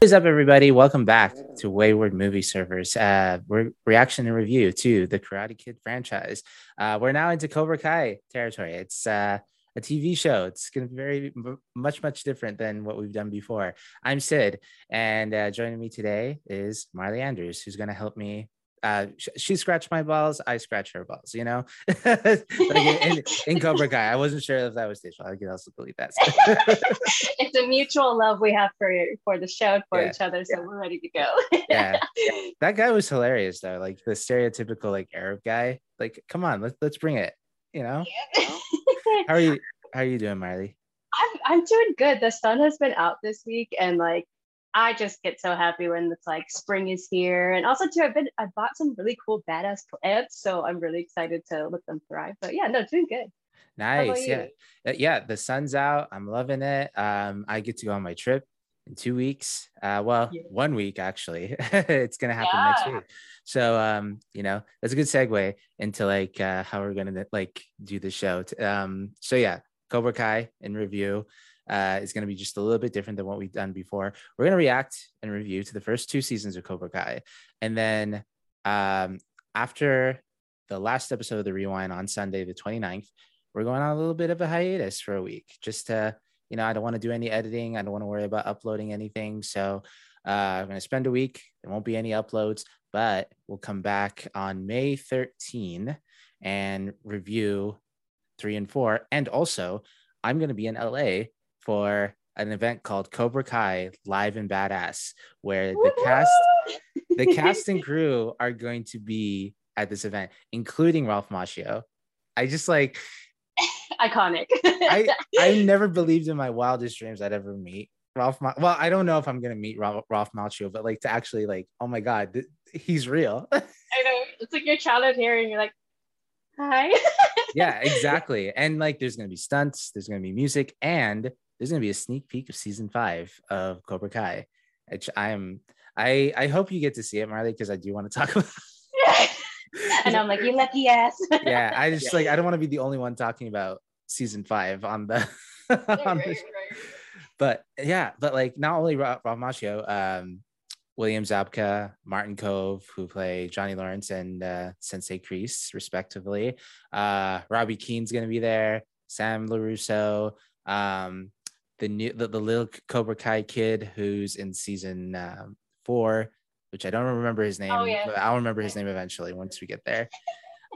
What is up, everybody? Welcome back to Wayward Movie Surfers. Uh, we're reaction and review to the Karate Kid franchise. Uh, we're now into Cobra Kai territory. It's uh, a TV show. It's going to be very much much different than what we've done before. I'm Sid, and uh, joining me today is Marlee Andrews, who's going to help me uh, she scratched my balls, I scratch her balls, you know, like in, in, in, Cobra Kai. I wasn't sure if that was digital. I could also believe that. it's a mutual love we have for for the show for yeah. each other, so yeah. we're ready to go. yeah, that guy was hilarious though. Like the stereotypical like Arab guy. Like, come on, let's let's bring it. You know, how are you? How are you doing, Marlee? I'm I'm doing good. The sun has been out this week, and like I just get so happy when it's like spring is here. And also too, I've been I bought some really cool badass plants, so I'm really excited to let them thrive. But yeah, no, doing good. Nice. Yeah. Uh, yeah. The sun's out. I'm loving it. Um, I get to go on my trip in two weeks. Uh, well, yeah. one week actually. it's gonna happen yeah. next week. So um, you know, that's a good segue into like uh how we're gonna like do the show. Um, so yeah, Cobra Kai in review uh, is going to be just a little bit different than what we've done before. We're going to react and review to the first two seasons of Cobra Kai. And then um, after the last episode of the Rewind on Sunday, the 29th, we're going on a little bit of a hiatus for a week just to, you know, I don't want to do any editing. I don't want to worry about uploading anything. So uh, I'm going to spend a week. There won't be any uploads, but we'll come back on May 13 and review three and four. And also, I'm going to be in LA for an event called Cobra Kai Live and Badass, where the cast, the cast and crew are going to be at this event, including Ralph Macchio. I just like iconic. I I never believed in my wildest dreams I'd ever meet Ralph. Ma- well, I don't know if I'm gonna meet Ralph, Ralph Macchio, but like to actually like, oh my god, th- he's real. I know it's like your childhood hearing. You're like, hi. yeah, exactly. And like, there's gonna be stunts. There's gonna be music, and there's going to be a sneak peek of season five of Cobra Kai, which I'm I I hope you get to see it, Marlee, because I do want to talk about. and I'm like, you lucky ass. yeah, I just yeah. like I don't want to be the only one talking about season five on the. on right, the right. But yeah, but like not only Rob Macchio, um, William Zabka, Martin Kove, who play Johnny Lawrence and uh, Sensei Kreese, respectively. Uh, Robby Keene's going to be there. Sam LaRusso, um, the new the, the little Cobra Kai kid who's in season um, four, which I don't remember his name, oh, yeah. but I'll remember his name eventually once we get there.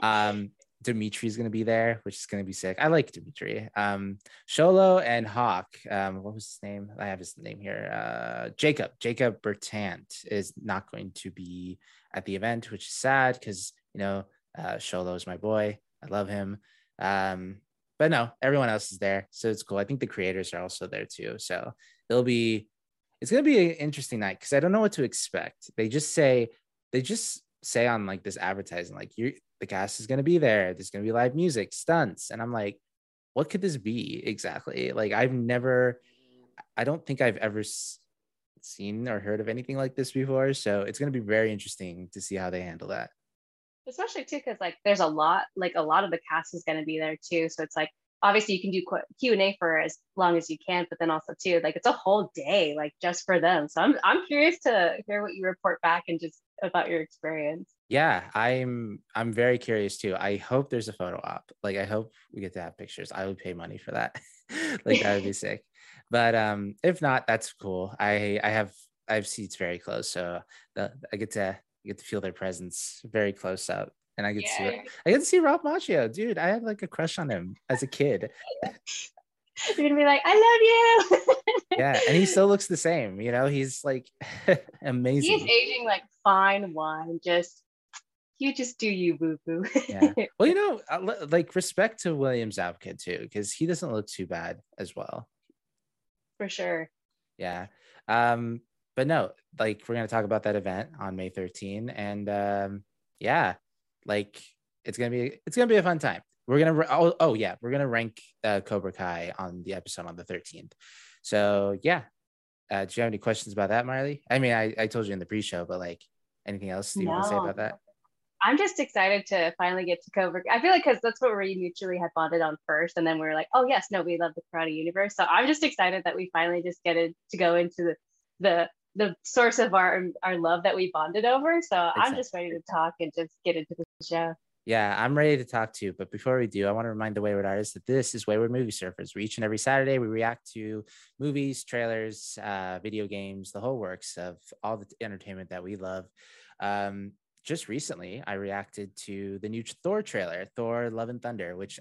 Um, Dimitri's gonna be there, which is gonna be sick. I like Dimitri. Um, Xolo and Hawk. Um, what was his name? I have his name here. Uh, Jacob. Jacob Bertrand is not going to be at the event, which is sad because you know uh, Xolo is my boy. I love him. Um, but no, everyone else is there, so it's cool. I think the creators are also there too, so it'll be it's gonna be an interesting night because I don't know what to expect. They just say they just say on like this advertising like you the cast is gonna be there. There's gonna be live music, stunts, and I'm like, what could this be exactly? Like I've never, I don't think I've ever seen or heard of anything like this before. So it's gonna be very interesting to see how they handle that especially too because like there's a lot like a lot of the cast is going to be there too. So it's like obviously you can do q&a for as long as you can but then also too like it's a whole day like just for them. So i'm, I'm curious to hear what you report back and just about your experience. Yeah i'm i'm very curious too. I hope there's a photo op. Like i hope we get to have pictures. I would pay money for that. Like that would be sick. But um if not that's cool. I i have i have seats very close so the, i get to you get to feel their presence very close up. And I get yeah. to see I get to see Ralph Macchio. Dude, I had like a crush on him as a kid. You're gonna be like, I love you. yeah, and he still looks the same, you know, he's like amazing. He's aging like fine wine, just you just do you boo boo. yeah. Well, you know, uh, like respect to William Zabka too, because he doesn't look too bad as well. For sure. Yeah. Um, but no, like we're gonna talk about that event on May 13, and um, yeah, like it's gonna be it's gonna be a fun time. We're gonna oh, oh yeah, we're gonna rank uh, Cobra Kai on the episode on the 13th. So yeah, uh, do you have any questions about that, Marlee? I mean, I, I told you in the pre-show, but like anything else do you no. want to say about that? I'm just excited to finally get to Cobra. I feel like because that's what we mutually had bonded on first, and then we are like, oh yes, no, we love the karate universe. So I'm just excited that we finally just get it to go into the the the source of our our love that we bonded over. So exactly. I'm just ready to talk and just get into the show. Yeah, I'm ready to talk too. But before we do, I want to remind the Wayward Artists that this is Wayward Movie Surfers. We each and every Saturday we react to movies, trailers, uh, video games, the whole works of all the entertainment that we love. Um, just recently, I reacted to the new Thor trailer, Thor: Love and Thunder, which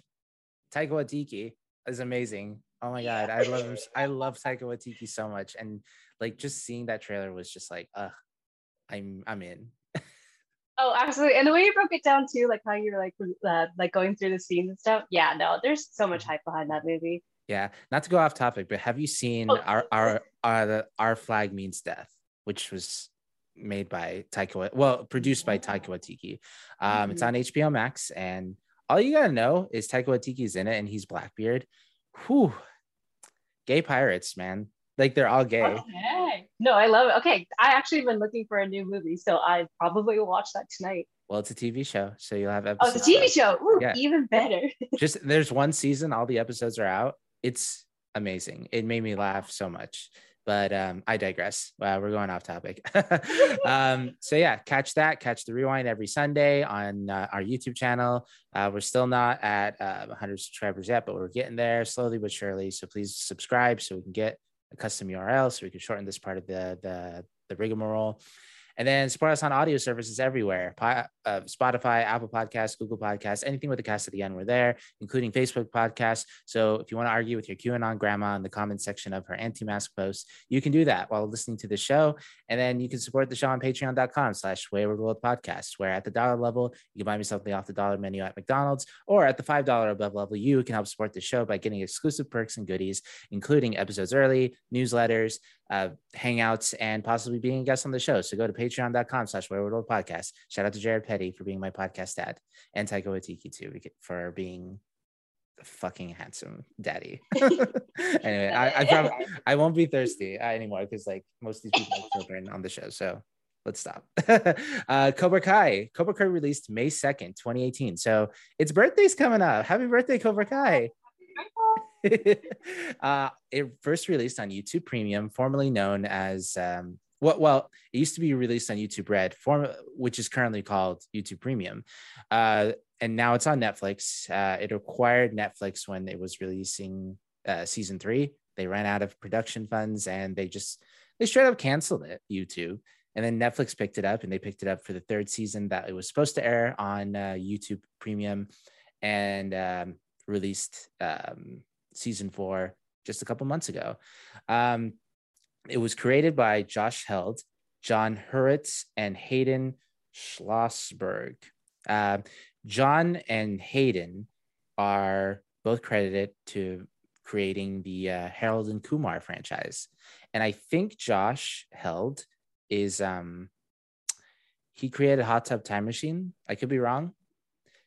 Taika Waititi is amazing. Oh my god, I love. I love Taika Waititi so much, and like just seeing that trailer was just like, uh, I'm I'm in. Oh, absolutely. And the way you broke it down too, like how you're like uh, like going through the scenes and stuff. Yeah, no, there's so much mm-hmm. hype behind that movie. Yeah, not to go off topic, but have you seen oh. our our our our flag means death, which was made by Taika, well, produced by Taika Waititi. Um, mm-hmm. It's on HBO Max, and all you gotta know is Taika Waititi's in it, and he's Blackbeard. Whew, gay pirates, man. Like they're all gay. Okay. No, I love it. Okay, I actually been looking for a new movie, so I probably will watch that tonight. Well, it's a TV show, so you'll have episodes. Oh, it's a TV show. Ooh, yeah. even better. Just there's one season, all the episodes are out. It's amazing. It made me laugh so much. But um, I digress. Wow, we're going off topic. um, so yeah, catch that. Catch the rewind every Sunday on uh, our YouTube channel. Uh, we're still not at uh, 100 subscribers yet, but we're getting there slowly but surely. So please subscribe so we can get a custom URL so we can shorten this part of the the, the rigmarole. And then support us on audio services everywhere uh, Spotify, Apple Podcasts, Google Podcasts, anything with the cast at the end, we're there, including Facebook Podcasts. So if you want to argue with your QAnon grandma in the comment section of her anti mask post, you can do that while listening to the show. And then you can support the show on patreon.com slash wayward world podcast, where at the dollar level, you can buy me something off the dollar menu at McDonald's, or at the $5 above level, you can help support the show by getting exclusive perks and goodies, including episodes early, newsletters, uh, hangouts, and possibly being a guest on the show. So go to patreon.com slash World Podcast. Shout out to Jared Petty for being my podcast dad and Taika Waititi too for being the fucking handsome daddy. anyway, I I, I won't be thirsty uh, anymore because like most of these people children on the show. So let's stop. uh, Cobra Kai. Cobra Kai released May 2nd, 2018. So its birthday's coming up. Happy birthday, Cobra Kai. uh, it first released on YouTube Premium, formerly known as um, what? Well, it used to be released on YouTube Red, form, which is currently called YouTube Premium, uh, and now it's on Netflix. Uh, it acquired Netflix when it was releasing uh, season three. They ran out of production funds and they just they straight up canceled it. YouTube. And then Netflix picked it up and they picked it up for the third season that it was supposed to air on uh, YouTube Premium and um, released um, season four just a couple months ago. Um, it was created by Josh Heald, Jon Hurwitz, and Hayden Schlossberg. Uh, Jon and Hayden are both credited to creating the uh, Harold and Kumar franchise. And I think Josh Heald is um he created Hot Tub Time Machine. I could be wrong.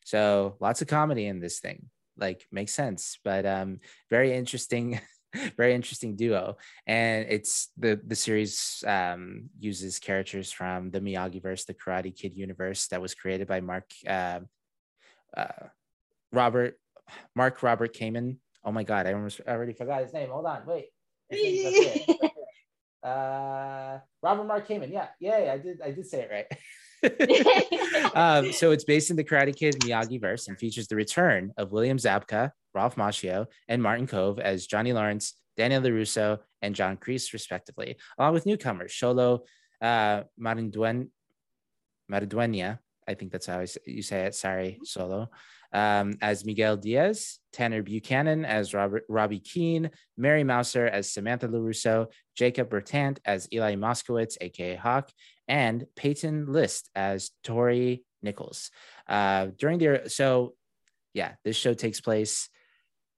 So lots of comedy in this thing like makes sense but um very interesting very interesting duo and it's the the series um uses characters from the miyagi verse the karate kid universe that was created by mark uh, uh robert mark robert kamen. Oh my god i almost already forgot his name. Hold on wait. Uh robert mark kamen. Yeah yeah i did i did say it right um, so it's based in the Karate Kid Miyagi verse and features the return of William Zabka, Ralph Macchio, and Martin Kove as Johnny Lawrence, Daniel LaRusso, and John Kreese, respectively, along with newcomers Xolo uh, Mariduen- Maridueña, I think that's how you say it. Sorry, Xolo. Um, as Miguel Diaz, Tanner Buchanan as Robert Robby Keene, Mary Mouser as Samantha LaRusso, Jacob Bertrand as Eli Moskowitz, aka Hawk, and Peyton List as Tori Nichols. Uh, during the so, yeah, this show takes place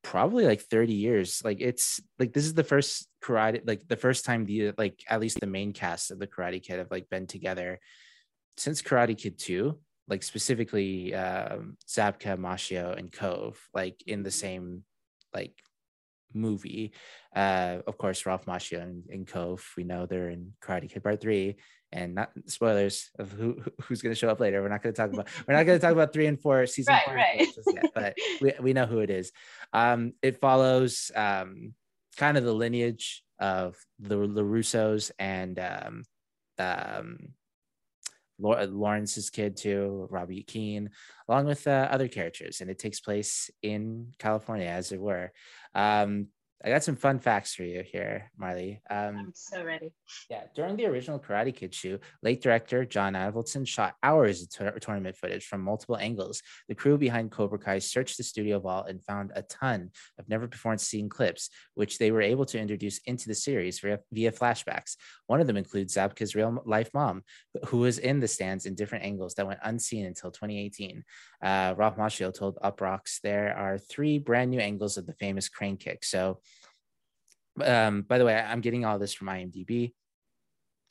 probably like 30 years. Like it's like this is the first karate, like the first time the like at least the main cast of the Karate Kid have like been together since Karate Kid 2 like specifically um, Zabka, Macchio, and Kove, like in the same like movie. Uh, of course, Ralph Macchio and, and Kove, we know they're in Karate Kid Part Three, and not spoilers of who who's going to show up later. We're not going to talk about we're not going to talk about three and four season right, four right. yet, but we, we know who it is. Um, it follows um, kind of the lineage of the LaRussos and um, um, Lawrence's kid too, Robby Keene, along with uh, other characters, and it takes place in California, as it were. Um, I got some fun facts for you here, Marlee. Um, I'm so ready. Yeah, during the original Karate Kid shoot, late director John Avildsen shot hours of t- tournament footage from multiple angles. The crew behind Cobra Kai searched the studio vault and found a ton of never before seen clips, which they were able to introduce into the series via, via flashbacks. One of them includes Zabka's real life mom, who was in the stands in different angles that went unseen until 2018. Uh, Ralph Macchio told Uproxx there are three brand new angles of the famous crane kick. So um, by the way, I'm getting all this from IMDb.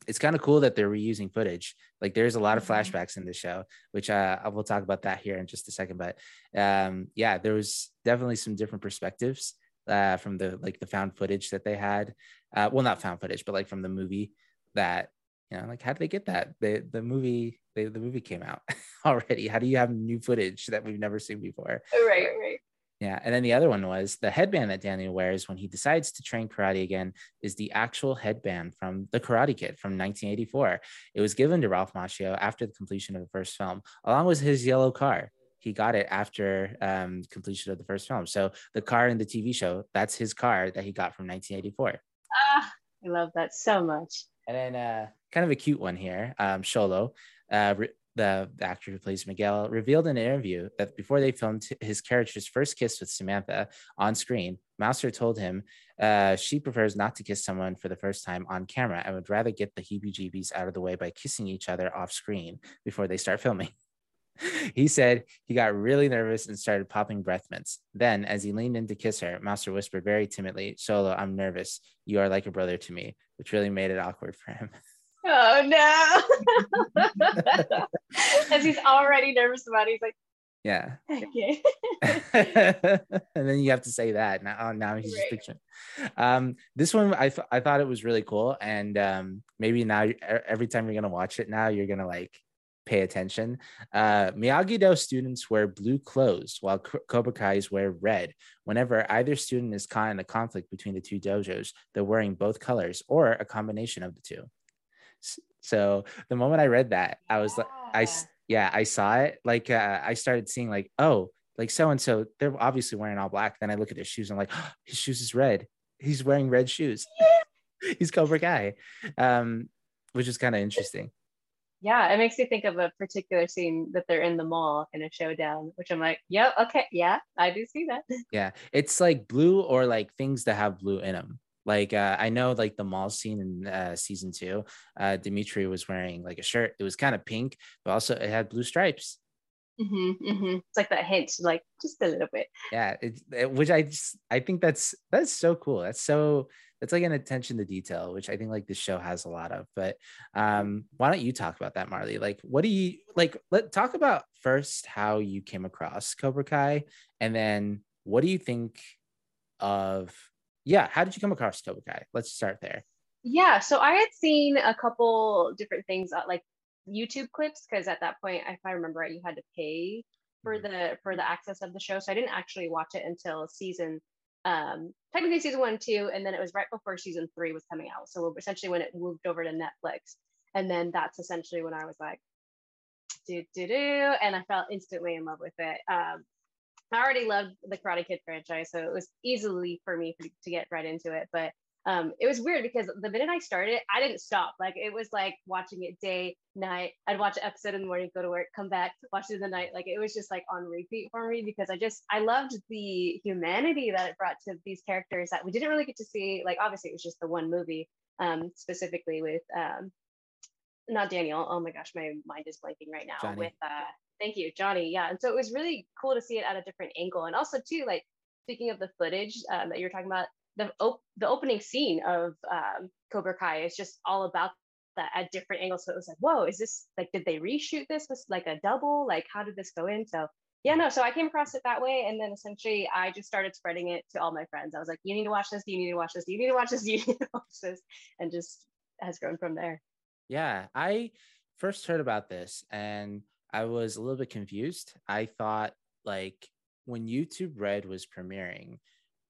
It's kind of cool that they're reusing footage. Like there's a lot of mm-hmm. flashbacks in the show, which uh, I will talk about that here in just a second. But um, yeah, there was definitely some different perspectives uh, from the like the found footage that they had. Uh, well, not found footage, but like from the movie that you know, like how did they get that? The the movie they, the movie came out already. How do you have new footage that we've never seen before? Right, right. Yeah. And then the other one was the headband that Daniel wears when he decides to train karate again is the actual headband from The Karate Kid from 1984. It was given to Ralph Macchio after the completion of the first film, along with his yellow car. He got it after um, completion of the first film. So the car in the TV show, that's his car that he got from 1984. Ah, I love that so much. And then uh, kind of a cute one here, um, Xolo. Uh, the actor who plays Miguel, revealed in an interview that before they filmed his character's first kiss with Samantha on screen, Mouser told him uh, she prefers not to kiss someone for the first time on camera and would rather get the heebie jeebies out of the way by kissing each other off screen before they start filming. he said he got really nervous and started popping breath mints. Then, as he leaned in to kiss her, Mouser whispered very timidly, Xolo, I'm nervous. You are like a brother to me, which really made it awkward for him. Oh no. As he's already nervous about it, he's like, yeah. Okay. and then you have to say that now. Oh, now he's right. just picturing. Um, this one I th- I thought it was really cool, and um, maybe now every time you're gonna watch it now, you're gonna like pay attention. Uh, Miyagi Do students wear blue clothes while Cobra Kai's wear red. Whenever either student is caught in a conflict between the two dojos, they're wearing both colors or a combination of the two. So the moment I read that, I was like, I yeah, I saw it. Like uh, I started seeing like, oh, like so and so, they're obviously wearing all black. Then I look at their shoes and I'm like, oh, his shoes is red. He's wearing red shoes. He's Cobra Kai, um, which is kind of interesting. Yeah, it makes me think of a particular scene that they're in the mall in a showdown, which I'm like, yeah, okay, yeah, I do see that. Yeah, it's like blue or like things that have blue in them. Like uh, I know, like the mall scene in uh, season two, uh, Dimitri was wearing like a shirt. It was kind of pink, but also it had blue stripes. Mm-hmm, mm-hmm. It's like that hint, like just a little bit. Yeah, it, it, which I just I think that's that's so cool. That's so that's like an attention to detail, which I think like this show has a lot of. But um, why don't you talk about that, Marlee? Like, what do you like? Let talk about first how you came across Cobra Kai, and then what do you think of yeah, how did you come across Cobra Kai? Let's start there. Yeah, so I had seen a couple different things uh, like YouTube clips because at that point, if I remember right, you had to pay for mm-hmm. the for the access of the show. So I didn't actually watch it until season um technically season one two and then it was right before season three was coming out so essentially when it moved over to netflix and then that's essentially when i was like do do do and i fell instantly in love with it um I already loved the Karate Kid franchise, so it was easily for me to get right into it. But um, it was weird because the minute I started, I didn't stop. Like it was like watching it day, night. I'd watch an episode in the morning, go to work, come back, watch it in the night. Like it was just like on repeat for me because I just I loved the humanity that it brought to these characters that we didn't really get to see. Like obviously it was just the one movie, um, specifically with um, not Daniel. Oh my gosh, my mind is blanking right now. Johnny. With uh, Thank you, Johnny. Yeah. And so it was really cool to see it at a different angle. And also, too, like speaking of the footage um, that you're talking about, the, op- the opening scene of um, Cobra Kai is just all about that at different angles. So it was like, whoa, is this like, did they reshoot this? Was like a double? Like, how did this go in? So yeah, no. So I came across it that way. And then essentially I just started spreading it to all my friends. I was like, you need to watch this. You need to watch this? You need to watch this? You need to watch this? And just has grown from there. Yeah. I first heard about this and I was a little bit confused. I thought like when YouTube Red was premiering,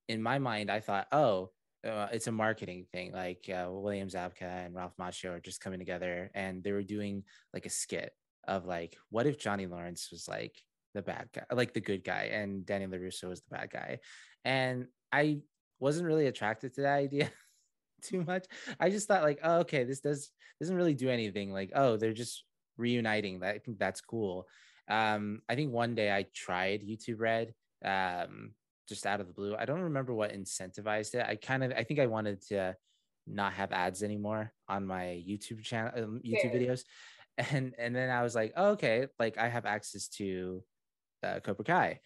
in my mind, I thought, oh, uh, it's a marketing thing. Like uh, William Zabka and Ralph Macchio are just coming together, and they were doing like a skit of like, what if Johnny Lawrence was like the bad guy, like the good guy, and Danny LaRusso was the bad guy, and I wasn't really attracted to that idea too much. I just thought like, oh, okay, this does doesn't really do anything. Like, oh, they're just reuniting. That I think that's cool. Um, I think one day I tried YouTube Red. Um, just out of the blue. I don't remember what incentivized it. I kind of I think I wanted to not have ads anymore on my YouTube channel, um, YouTube yeah. videos, and and then I was like, oh, okay, like I have access to uh, Cobra Kai,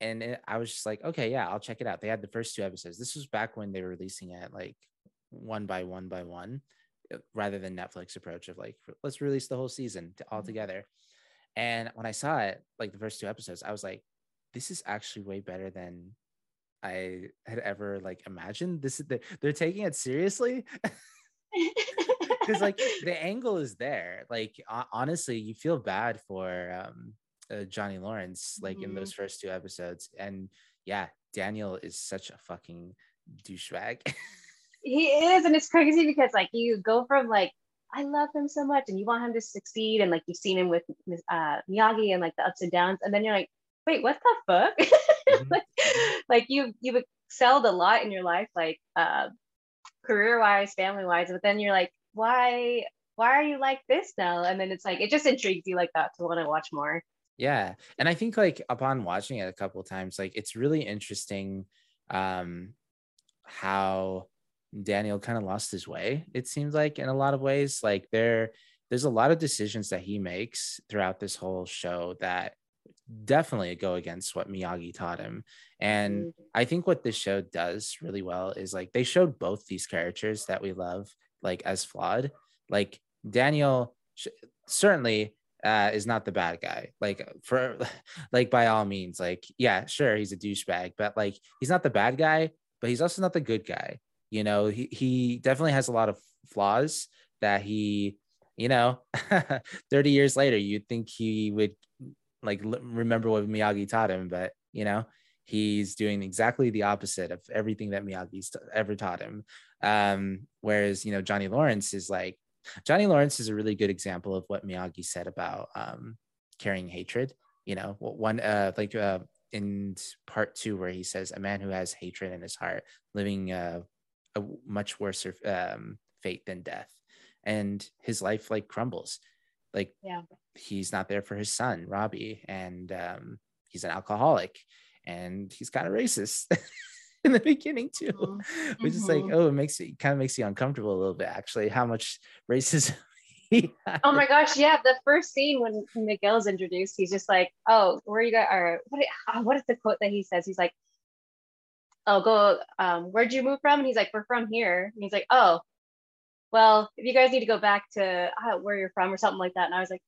and it, I was just like, okay, yeah, I'll check it out. They had the first two episodes. This was back when they were releasing it like one by one by one, rather than Netflix approach of like let's release the whole season all mm-hmm. together. And when I saw it, like the first two episodes, I was like, this is actually way better than I had ever like imagined. This is they're, they're taking it seriously. Because like the angle is there. Like honestly, you feel bad for um, uh, Johnny Lawrence like mm-hmm. in those first two episodes, and yeah, Daniel is such a fucking douchebag. he is, and it's crazy because like you go from like I love him so much, and you want him to succeed, and like you've seen him with uh, Miyagi and like the ups and downs, and then you're like, wait, what the fuck? Mm-hmm. like, like you you've excelled a lot in your life, like uh, career wise, family wise, but then you're like, why why are you like this now? And then it's like it just intrigues you like that to want to watch more. Yeah, and I think like upon watching it a couple times, like it's really interesting um how Daniel kind of lost his way. It seems like in a lot of ways, like there there's a lot of decisions that he makes throughout this whole show that definitely go against what Miyagi taught him. And mm-hmm. I think what this show does really well is like they showed both these characters that we love like as flawed. Like Daniel sh- certainly uh, is not the bad guy. Like for like by all means, like yeah, sure he's a douchebag, but like he's not the bad guy, but he's also not the good guy. You know, he he definitely has a lot of flaws that he, you know, 30 years later, you'd think he would like remember what Miyagi taught him, but you know, he's doing exactly the opposite of everything that Miyagi's ever taught him. Um, whereas, you know, Johnny Lawrence is like, Johnny Lawrence is a really good example of what Miyagi said about um, carrying hatred. You know, one, uh, like uh, in part two, where he says, a man who has hatred in his heart, living uh, a much worse um, fate than death. And his life like crumbles. Like, yeah he's not there for his son Robbie, and um, he's an alcoholic, and he's kind of racist in the beginning too, mm-hmm. which is like, mm-hmm. oh, it makes it kind of makes you uncomfortable a little bit actually. How much racism? oh my gosh, yeah. The first scene when Miguel's introduced, he's just like, "Oh, where you guys are? What? Uh, what is the quote that he says? He's like, "Oh, go. Um, where'd you move from?" And he's like, "We're from here." And he's like, "Oh, well, if you guys need to go back to uh, where you're from or something like that." And I was like,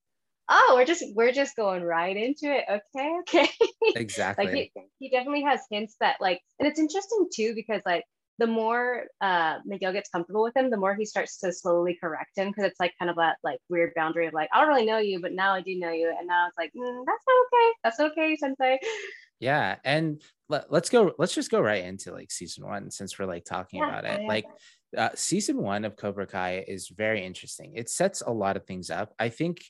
oh we're just we're just going right into it okay okay exactly like he, he definitely has hints that like and it's interesting too because like the more uh miguel gets comfortable with him the more he starts to slowly correct him because it's like kind of that like weird boundary of like i don't really know you but now i do know you and now it's like mm, that's okay that's okay sensei yeah and let, us go let's just go right into like season one since we're like talking yeah, about it yeah. like uh, season one of cobra kai is very interesting it sets a lot of things up i think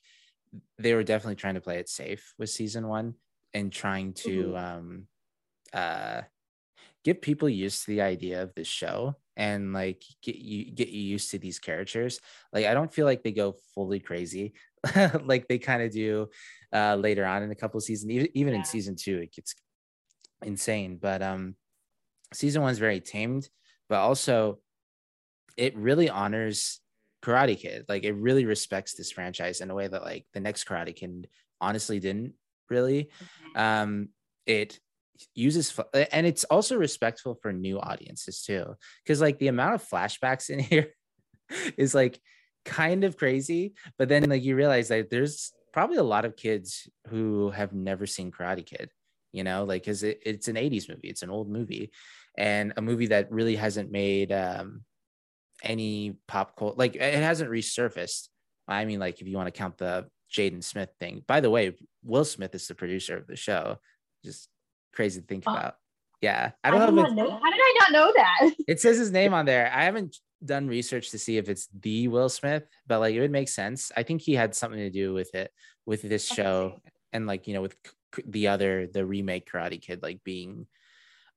they were definitely trying to play it safe with season one and trying to mm-hmm. um uh get people used to the idea of the show and like get you get you used to these characters like i don't feel like they go fully crazy like they kind of do uh later on in a couple seasons even, even yeah. in season two it gets insane but um season one's very tamed but also it really honors Karate Kid. Like it really respects this franchise in a way that like the next Karate Kid honestly didn't really. Mm-hmm. Um, it uses and it's also respectful for new audiences too, because like the amount of flashbacks in here is like kind of crazy, but then like you realize that there's probably a lot of kids who have never seen Karate Kid. You know, like because it, it's an 80s movie, it's an old movie, and a movie that really hasn't made um, any pop culture like it hasn't resurfaced i mean like if you want to count the jaden smith thing by the way will smith is the producer of the show just crazy to think oh, about Yeah, I don't I know. Know, how did I not know that? It says his name on there. I haven't done research to see if it's the Will Smith, but like it would make sense. I think he had something to do with it with this show and like you know with the other the remake Karate Kid like being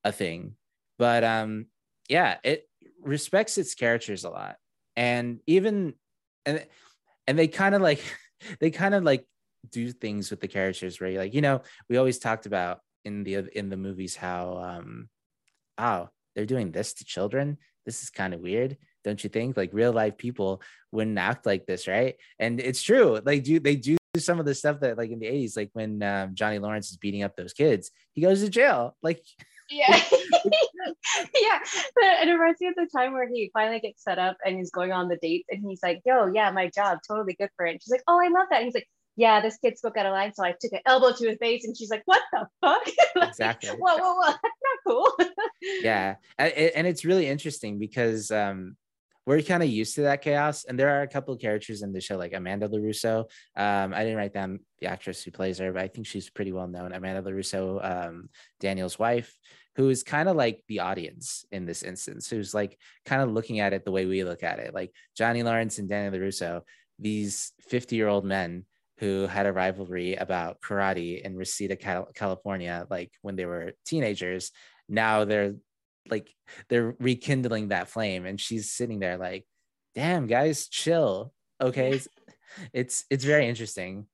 a thing. But um yeah, it respects its characters a lot. And even and and they kind of like they kind of like do things with the characters where you're like, you know, we always talked about in the in the movies how um oh they're doing this to children this is kind of weird don't you think like real life people wouldn't act like this right and it's true like do they do some of the stuff that like in the 80s like when um, johnny lawrence is beating up those kids he goes to jail like yeah yeah but it reminds me of the time where he finally gets set up and he's going on the date and he's like yo yeah my job totally good for it and she's like oh i love that and he's like yeah, this kid spoke out of line, so I took an elbow to his face, and she's like, "What the fuck?" like, exactly. Whoa, whoa, whoa! That's not cool. yeah, and it's really interesting because um, we're kind of used to that chaos, and there are a couple of characters in the show, like Amanda LaRusso. Um, I didn't write down the actress who plays her, but I think she's pretty well known. Amanda LaRusso, um, Daniel's wife, who is kind of like the audience in this instance, who's like kind of looking at it the way we look at it, like Johnny Lawrence and Daniel LaRusso, these 50 year old men who had a rivalry about karate in Reseda, California, like when they were teenagers. Now they're like they're rekindling that flame, and she's sitting there like, "Damn, guys, chill." Okay, it's it's, very interesting.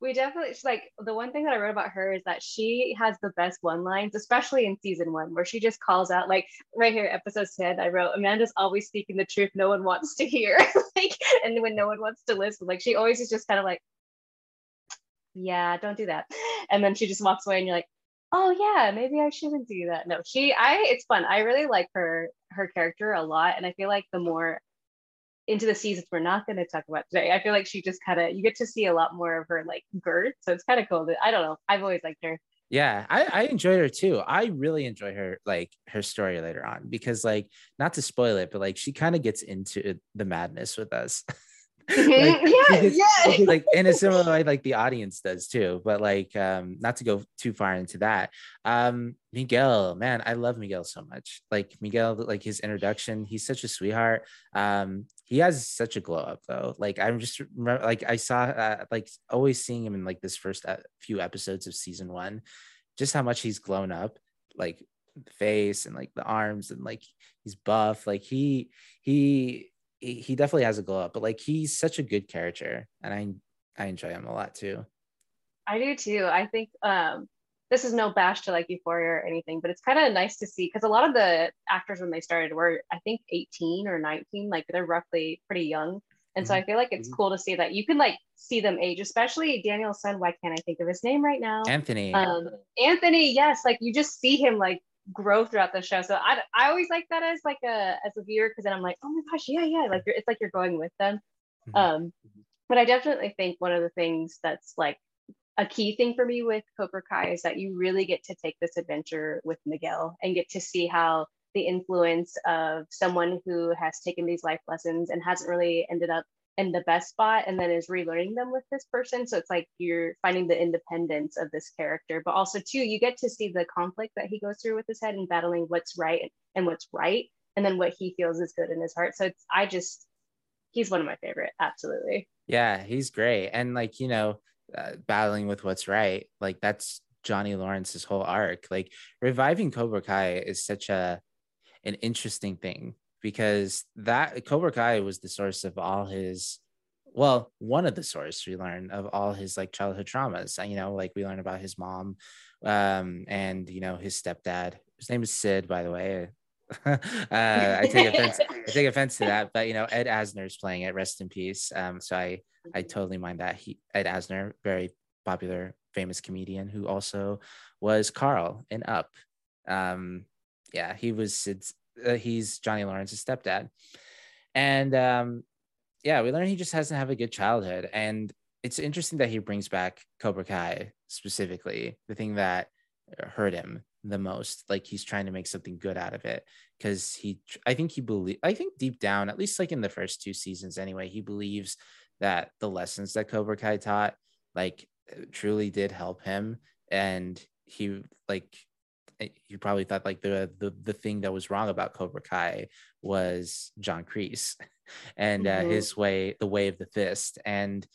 We definitely like the one thing that I wrote about her is that she has the best one lines, especially in season one, where she just calls out like right here, episode 10. I wrote Amanda's always speaking the truth no one wants to hear. like, and when no one wants to listen, like she always is just kind of like, yeah, don't do that. And then she just walks away and you're like, oh yeah, maybe I shouldn't do that. No, she I it's fun. I really like her her character a lot. And I feel like the more into the seasons we're not going to talk about today, I feel like she just kind of you get to see a lot more of her like girth. So it's kind of cool. That, I don't know. I've always liked her. Yeah, I, I enjoyed her too. I really enjoy her like her story later on because like not to spoil it, but like she kind of gets into the madness with us. like, yeah, gets, yeah. like in a similar way like the audience does too but like um not to go too far into that um miguel man i love miguel so much. Like miguel like his introduction he's such a sweetheart. Um he has such a glow up though. Like i'm just remember like i saw uh, like always seeing him in like this first few episodes of season one just how much he's grown up like the face and like the arms and like he's buff. Like he he he definitely has a glow up, but like he's such a good character, and I I enjoy him a lot too. I do too. I think um, this is no bash to like Euphoria or anything, but it's kind of nice to see because a lot of the actors when they started were I think 18 or 19, like they're roughly pretty young. And mm-hmm. so I feel like it's mm-hmm. cool to see that you can like see them age, especially Daniel's son. Why can't I think of his name right now? Anthony. Um, Anthony, yes, like you just see him like grow throughout the show. So I, I always like that as like a as a viewer because then I'm like, oh my gosh, yeah, yeah, like it's like you're going with them. Mm-hmm. Um, but I definitely think one of the things that's like a key thing for me with Cobra Kai is that you really get to take this adventure with Miguel and get to see how the influence of someone who has taken these life lessons and hasn't really ended up in the best spot and then is relearning them with this person. So it's like you're finding the independence of this character but also too you get to see the conflict that he goes through with his head and battling what's right and what's right and then what he feels is good in his heart. So it's i just he's one of my favorite absolutely. Yeah he's great. And like you know uh, battling with what's right like that's johnny lawrence's whole arc. Like reviving cobra kai is such a an interesting thing because that Cobra Kai was the source of all his well, one of the sources we learn of all his like childhood traumas. You know, like we learn about his mom, um, and you know his stepdad. His name is Sid, by the way. uh, I take offense. I take offense to that, but you know Ed Asner is playing it. Rest in peace. Um, so I I totally mind that. He Ed Asner, very popular, famous comedian who also was Carl in Up. Um, yeah, he was Sid's uh, he's Johnny Lawrence's stepdad, and um, yeah, we learn he just hasn't have a good childhood, and it's interesting that he brings back Cobra Kai specifically, the thing that hurt him the most. Like he's trying to make something good out of it because he, I think he believe, I think deep down, at least like in the first two seasons anyway, he believes that the lessons that Cobra Kai taught, like truly did help him, and he like you probably thought like the the the thing that was wrong about Cobra Kai was John Kreese and uh, mm-hmm. his way, the way of the fist, and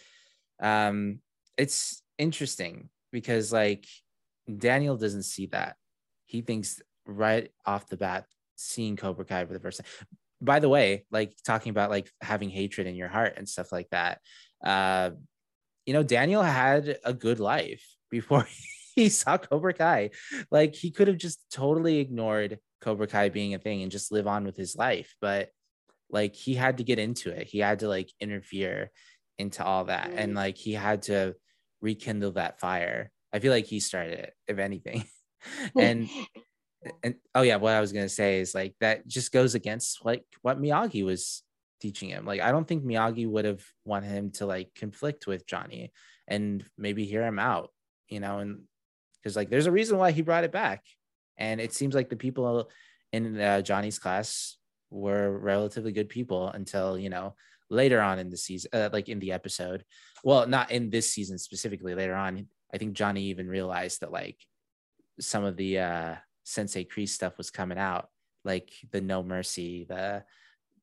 um, it's interesting because like Daniel doesn't see that. He thinks right off the bat, seeing Cobra Kai for the first time. By the way, like talking about like having hatred in your heart and stuff like that. Uh, you know, Daniel had a good life before he saw Cobra Kai. Like he could have just totally ignored Cobra Kai being a thing and just live on with his life. But like he had to get into it. He had to like interfere into all that. And like he had to rekindle that fire. I feel like he started it, if anything. and and oh yeah, what I was gonna say is like that just goes against like what Miyagi was teaching him. Like I don't think Miyagi would have wanted him to like conflict with Johnny and maybe hear him out, you know, and because like there's a reason why he brought it back, and it seems like the people in uh, Johnny's class were relatively good people until you know later on in the season, uh, like in the episode. Well, not in this season specifically. Later on, I think Johnny even realized that like some of the uh, Sensei Kreese stuff was coming out, like the no mercy, the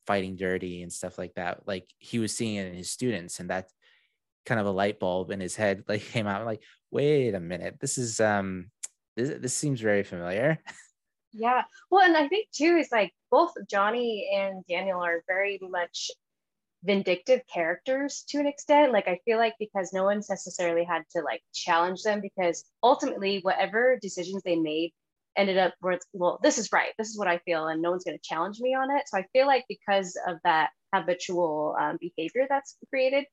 fighting dirty, and stuff like that. Like he was seeing it in his students, and that kind of a light bulb in his head like came out like wait a minute. This is um this, this seems very familiar. Yeah. Well and i think too is like both johnny and daniel are very much vindictive characters to an extent. Like i feel like because no one's necessarily had to like challenge them because ultimately whatever decisions they made ended up where it's well this is right. This is what i feel and no one's going to challenge me on it. So i feel like because of that habitual um, behavior that's created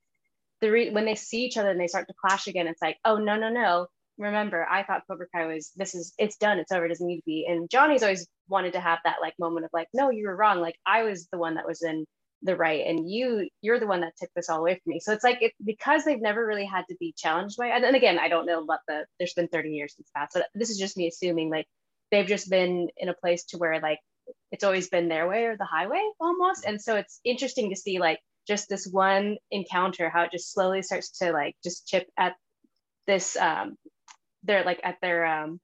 the re- when they see each other and they start to clash again, it's like, oh no, no, no. Remember, I thought Cobra Kai was this is it's done, it's over, it doesn't need to be. And Johnny's always wanted to have that like moment of like, no, you were wrong. Like I was the one that was in the right, and you you're the one that took this all away from me. So it's like it because they've never really had to be challenged by. And again, I don't know about the. There's been 30 years since that, so this is just me assuming like they've just been in a place to where like it's always been their way or the highway almost. And so it's interesting to see like just this one encounter, how it just slowly starts to like just chip at this um they're like at their um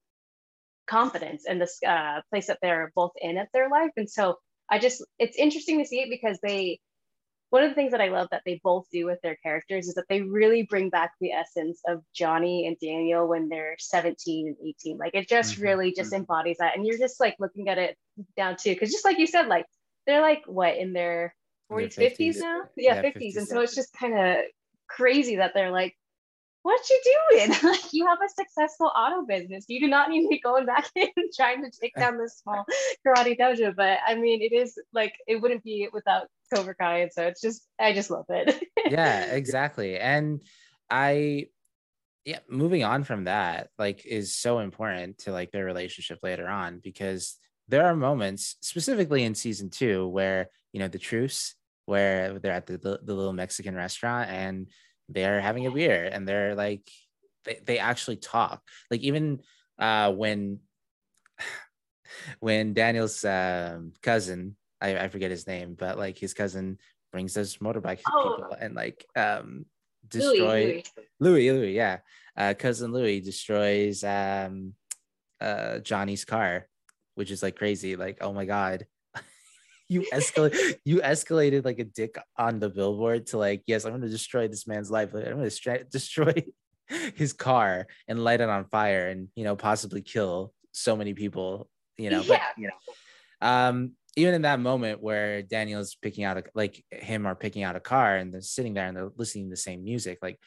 confidence and this uh place that they're both in at their life. And so I just it's interesting to see it because they one of the things that I love that they both do with their characters is that they really bring back the essence of Johnny and Daniel when they're 17 and 18. Like it just mm-hmm. really just embodies that. And you're just like looking at it down too. Cause just like you said, like they're like what in their 40s, 50s, 50s now? Yeah, yeah 50s. 50s. And so it's just kind of crazy that they're like, what you doing? like you have a successful auto business. You do not need to be going back in trying to take down this small karate dojo. But I mean, it is like it wouldn't be without Cobra Kai. And so it's just I just love it. yeah, exactly. And I yeah, moving on from that, like is so important to like their relationship later on because there are moments specifically in season two where you know the truce where they're at the, the, the little Mexican restaurant and they're having a beer and they're like they, they actually talk. Like even uh when when Daniel's um, cousin I, I forget his name but like his cousin brings those motorbike oh. people and like um destroy Louis Louis, Louis yeah. Uh cousin Louis destroys um uh Johnny's car which is like crazy. Like oh my god you escalate you escalated like a dick on the billboard to like yes i'm going to destroy this man's life. I'm going to destroy his car and light it on fire and you know possibly kill so many people you know yeah. but you know. Um even in that moment where daniel's picking out a like him are picking out a car and they're sitting there and they're listening to the same music like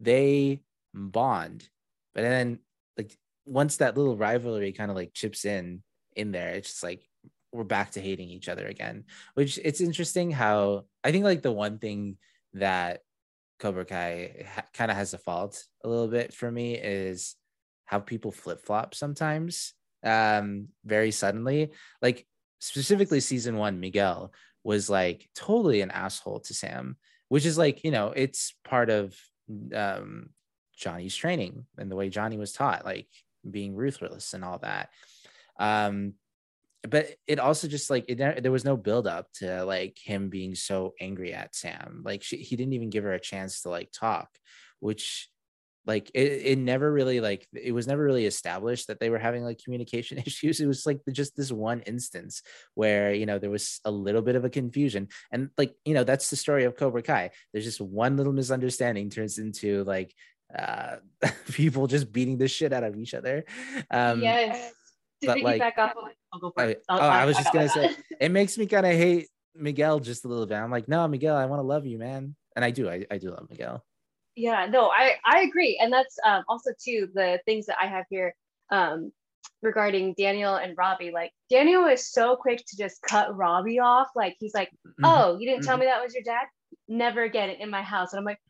they bond. But then like once that little rivalry kind of like chips in in there it's just like we're back to hating each other again which it's interesting how i think like the one thing that cobra kai ha- kind of has a fault a little bit for me is how people flip-flop sometimes um very suddenly. Like specifically season one miguel was like totally an asshole to sam which is like you know it's part of um johnny's training and the way johnny was taught like being ruthless and all that. Um but it also just like it, there was no build up to like him being so angry at Sam. Like she, he didn't even give her a chance to like talk, which like it, it never really like it was never really established that they were having like communication issues. It was like just this one instance where you know there was a little bit of a confusion. And like you know that's the story of cobra kai. There's just one little misunderstanding turns into like uh people just beating the shit out of each other. Um yes but like, back up, I'll go I, oh, I was just gonna say it makes me kind of hate Miguel just a little bit. I'm like, no, Miguel, I want to love you, man, and I do. I, I do love Miguel. Yeah no i i agree. And that's um, also too the things that i have here um, regarding daniel and robby. Like daniel is so quick to just cut robby off. Like he's like mm-hmm. oh you didn't mm-hmm. tell me that was your dad? Never again in my house. And i'm like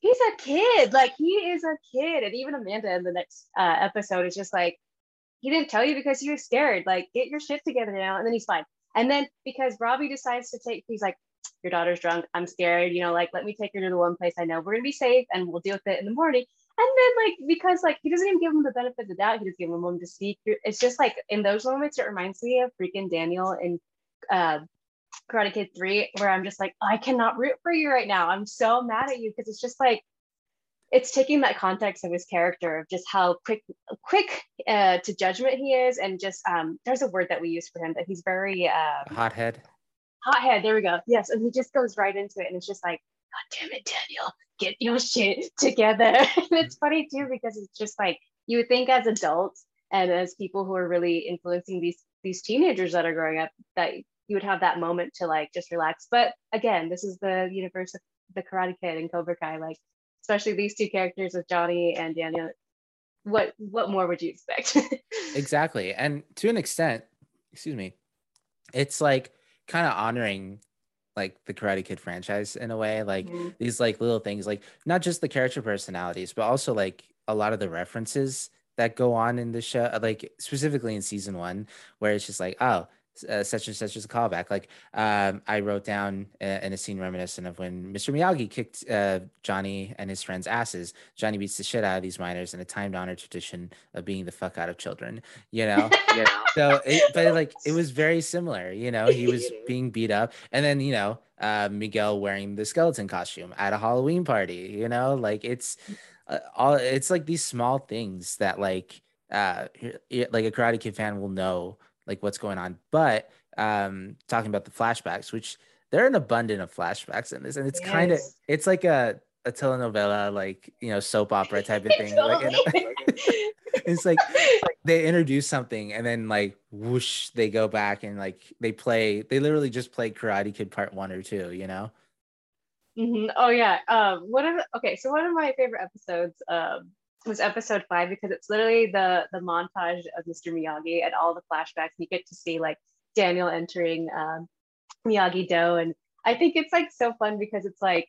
he's a kid. Like he is a kid. And even amanda in the next uh, episode is just like he didn't tell you because you were scared like get your shit together now and then he's fine and then because robby decides to take he's like your daughter's drunk. I'm scared. You know, like let me take her to the one place I know we're gonna be safe, and we'll deal with it in the morning. And then like because like he doesn't even give him the benefit of the doubt, he just give him a moment to speak. It's just like in those moments, it reminds me of freaking Daniel in uh, Karate Kid Three, where I'm just like, I cannot root for you right now. I'm so mad at you because it's just like it's taking that context of his character of just how quick quick uh, to judgment he is and just um there's a word that we use for him that he's very um, hothead hothead. There we go. Yes, and he just goes right into it, and it's just like, God damn it, Daniel, get your shit together. and it's funny too because it's just like you would think as adults and as people who are really influencing these these teenagers that are growing up that you would have that moment to like just relax. But again, this is the universe of the Karate Kid and Cobra Kai, like especially these two characters with Johnny and Daniel. What what more would you expect? exactly, and to an extent, excuse me, it's like kind of honoring like the Karate Kid franchise in a way, like mm-hmm. these like little things, like not just the character personalities, but also like a lot of the references that go on in the show, like specifically in season one, where it's just like, oh, uh, such and such as a callback. Like um, I wrote down uh, in a scene reminiscent of when Mr. Miyagi kicked uh, Johnny and his friends' asses. Johnny beats the shit out of these miners in a timed honored tradition of being the fuck out of children. You know, know. So, it, but like it was very similar. You know, he was being beat up, and then you know uh, Miguel wearing the skeleton costume at a Halloween party. You know, like it's uh, all. It's like these small things that like uh like a Karate Kid fan will know like what's going on. But um, talking about the flashbacks, which there are an abundant of flashbacks in this, and it's yes. kind of it's like a a telenovela, like you know, soap opera type of thing. like, you know, it's like, like they introduce something and then like whoosh, they go back and like they play. They literally just play Karate Kid Part One or Two. You know. Mm-hmm. Oh yeah. Um. One of the, okay. So one of my favorite episodes um was episode five because it's literally the the montage of Mr. Miyagi and all the flashbacks. You get to see like Daniel entering um, Miyagi Do, and I think it's like so fun because it's like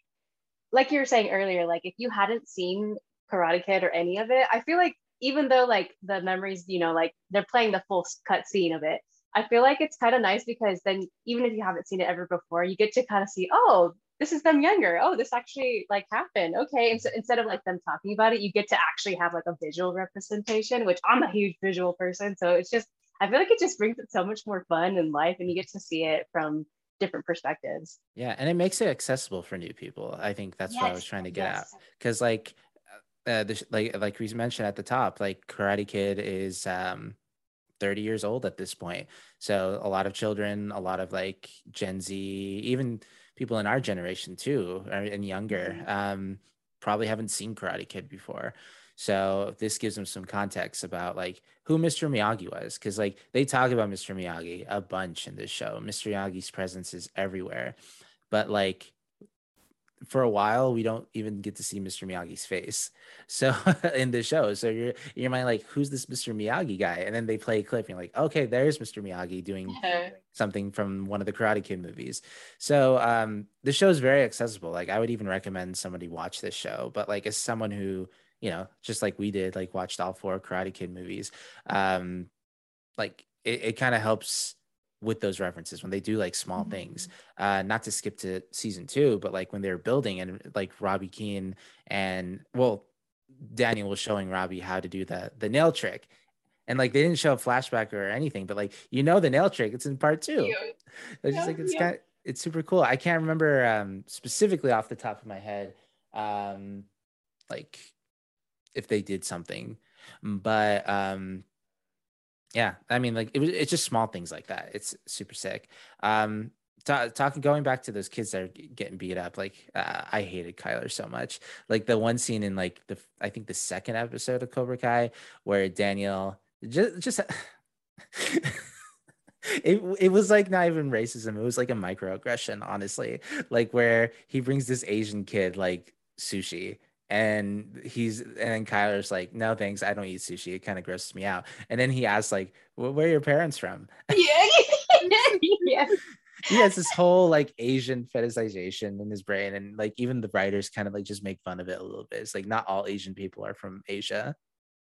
like you were saying earlier, like if you hadn't seen Karate Kid or any of it, I feel like even though like the memories, you know, like they're playing the full cut scene of it, I feel like it's kind of nice because then even if you haven't seen it ever before, you get to kind of see, oh, this is them younger. Oh, this actually like happened. Okay. And so instead of like them talking about it, you get to actually have like a visual representation, which I'm a huge visual person. So it's just, I feel like it just brings it so much more fun in life and you get to see it from different perspectives. Yeah. And it makes it accessible for new people. I think that's yes. what I was trying to get yes. at. Cause like, uh, this, like, like we mentioned at the top, like Karate Kid is, um, 30 years old at this point. So a lot of children, a lot of like Gen Z, even people in our generation too and younger mm-hmm. um, probably haven't seen karate kid before. So this gives them some context about like who mr miyagi was because like they talk about mr miyagi a bunch in this show. Mr miyagi's presence is everywhere. But like for a while we don't even get to see Mr. Miyagi's face. So in the show, so you're you're mind like, who's this Mr. Miyagi guy? And then they play a clip, and you're like, okay, there's Mr. Miyagi doing something from one of the Karate Kid movies. So um, the show is very accessible. Like I would even recommend somebody watch this show. But like as someone who you know, just like we did, like watched all four Karate Kid movies, um, like it, it kind of helps with those references when they do like small mm-hmm. things uh not to skip to season two but like when they're building and like robby keene and well daniel was showing robby how to do the the nail trick and like they didn't show a flashback or anything but like you know the nail trick it's in part two yeah. it's just like it's yeah. kind of it's super cool i can't remember um specifically off the top of my head um like if they did something. But um yeah, I mean like it was it's just small things like that. It's super sick. Um talking going back to those kids that are getting beat up like uh, i hated kyler so much like the one scene in like the i think the second episode of cobra kai where daniel just just it, it was like not even racism it was like a microaggression honestly like where he brings this asian kid like sushi and he's and then Kyler's like, no thanks, I don't eat sushi. It kind of grosses me out. And then he asks like, well, where are your parents from? Yeah, yeah he has this whole like Asian fetishization in his brain, and like even the writers kind of like just make fun of it a little bit. It's like not all Asian people are from Asia.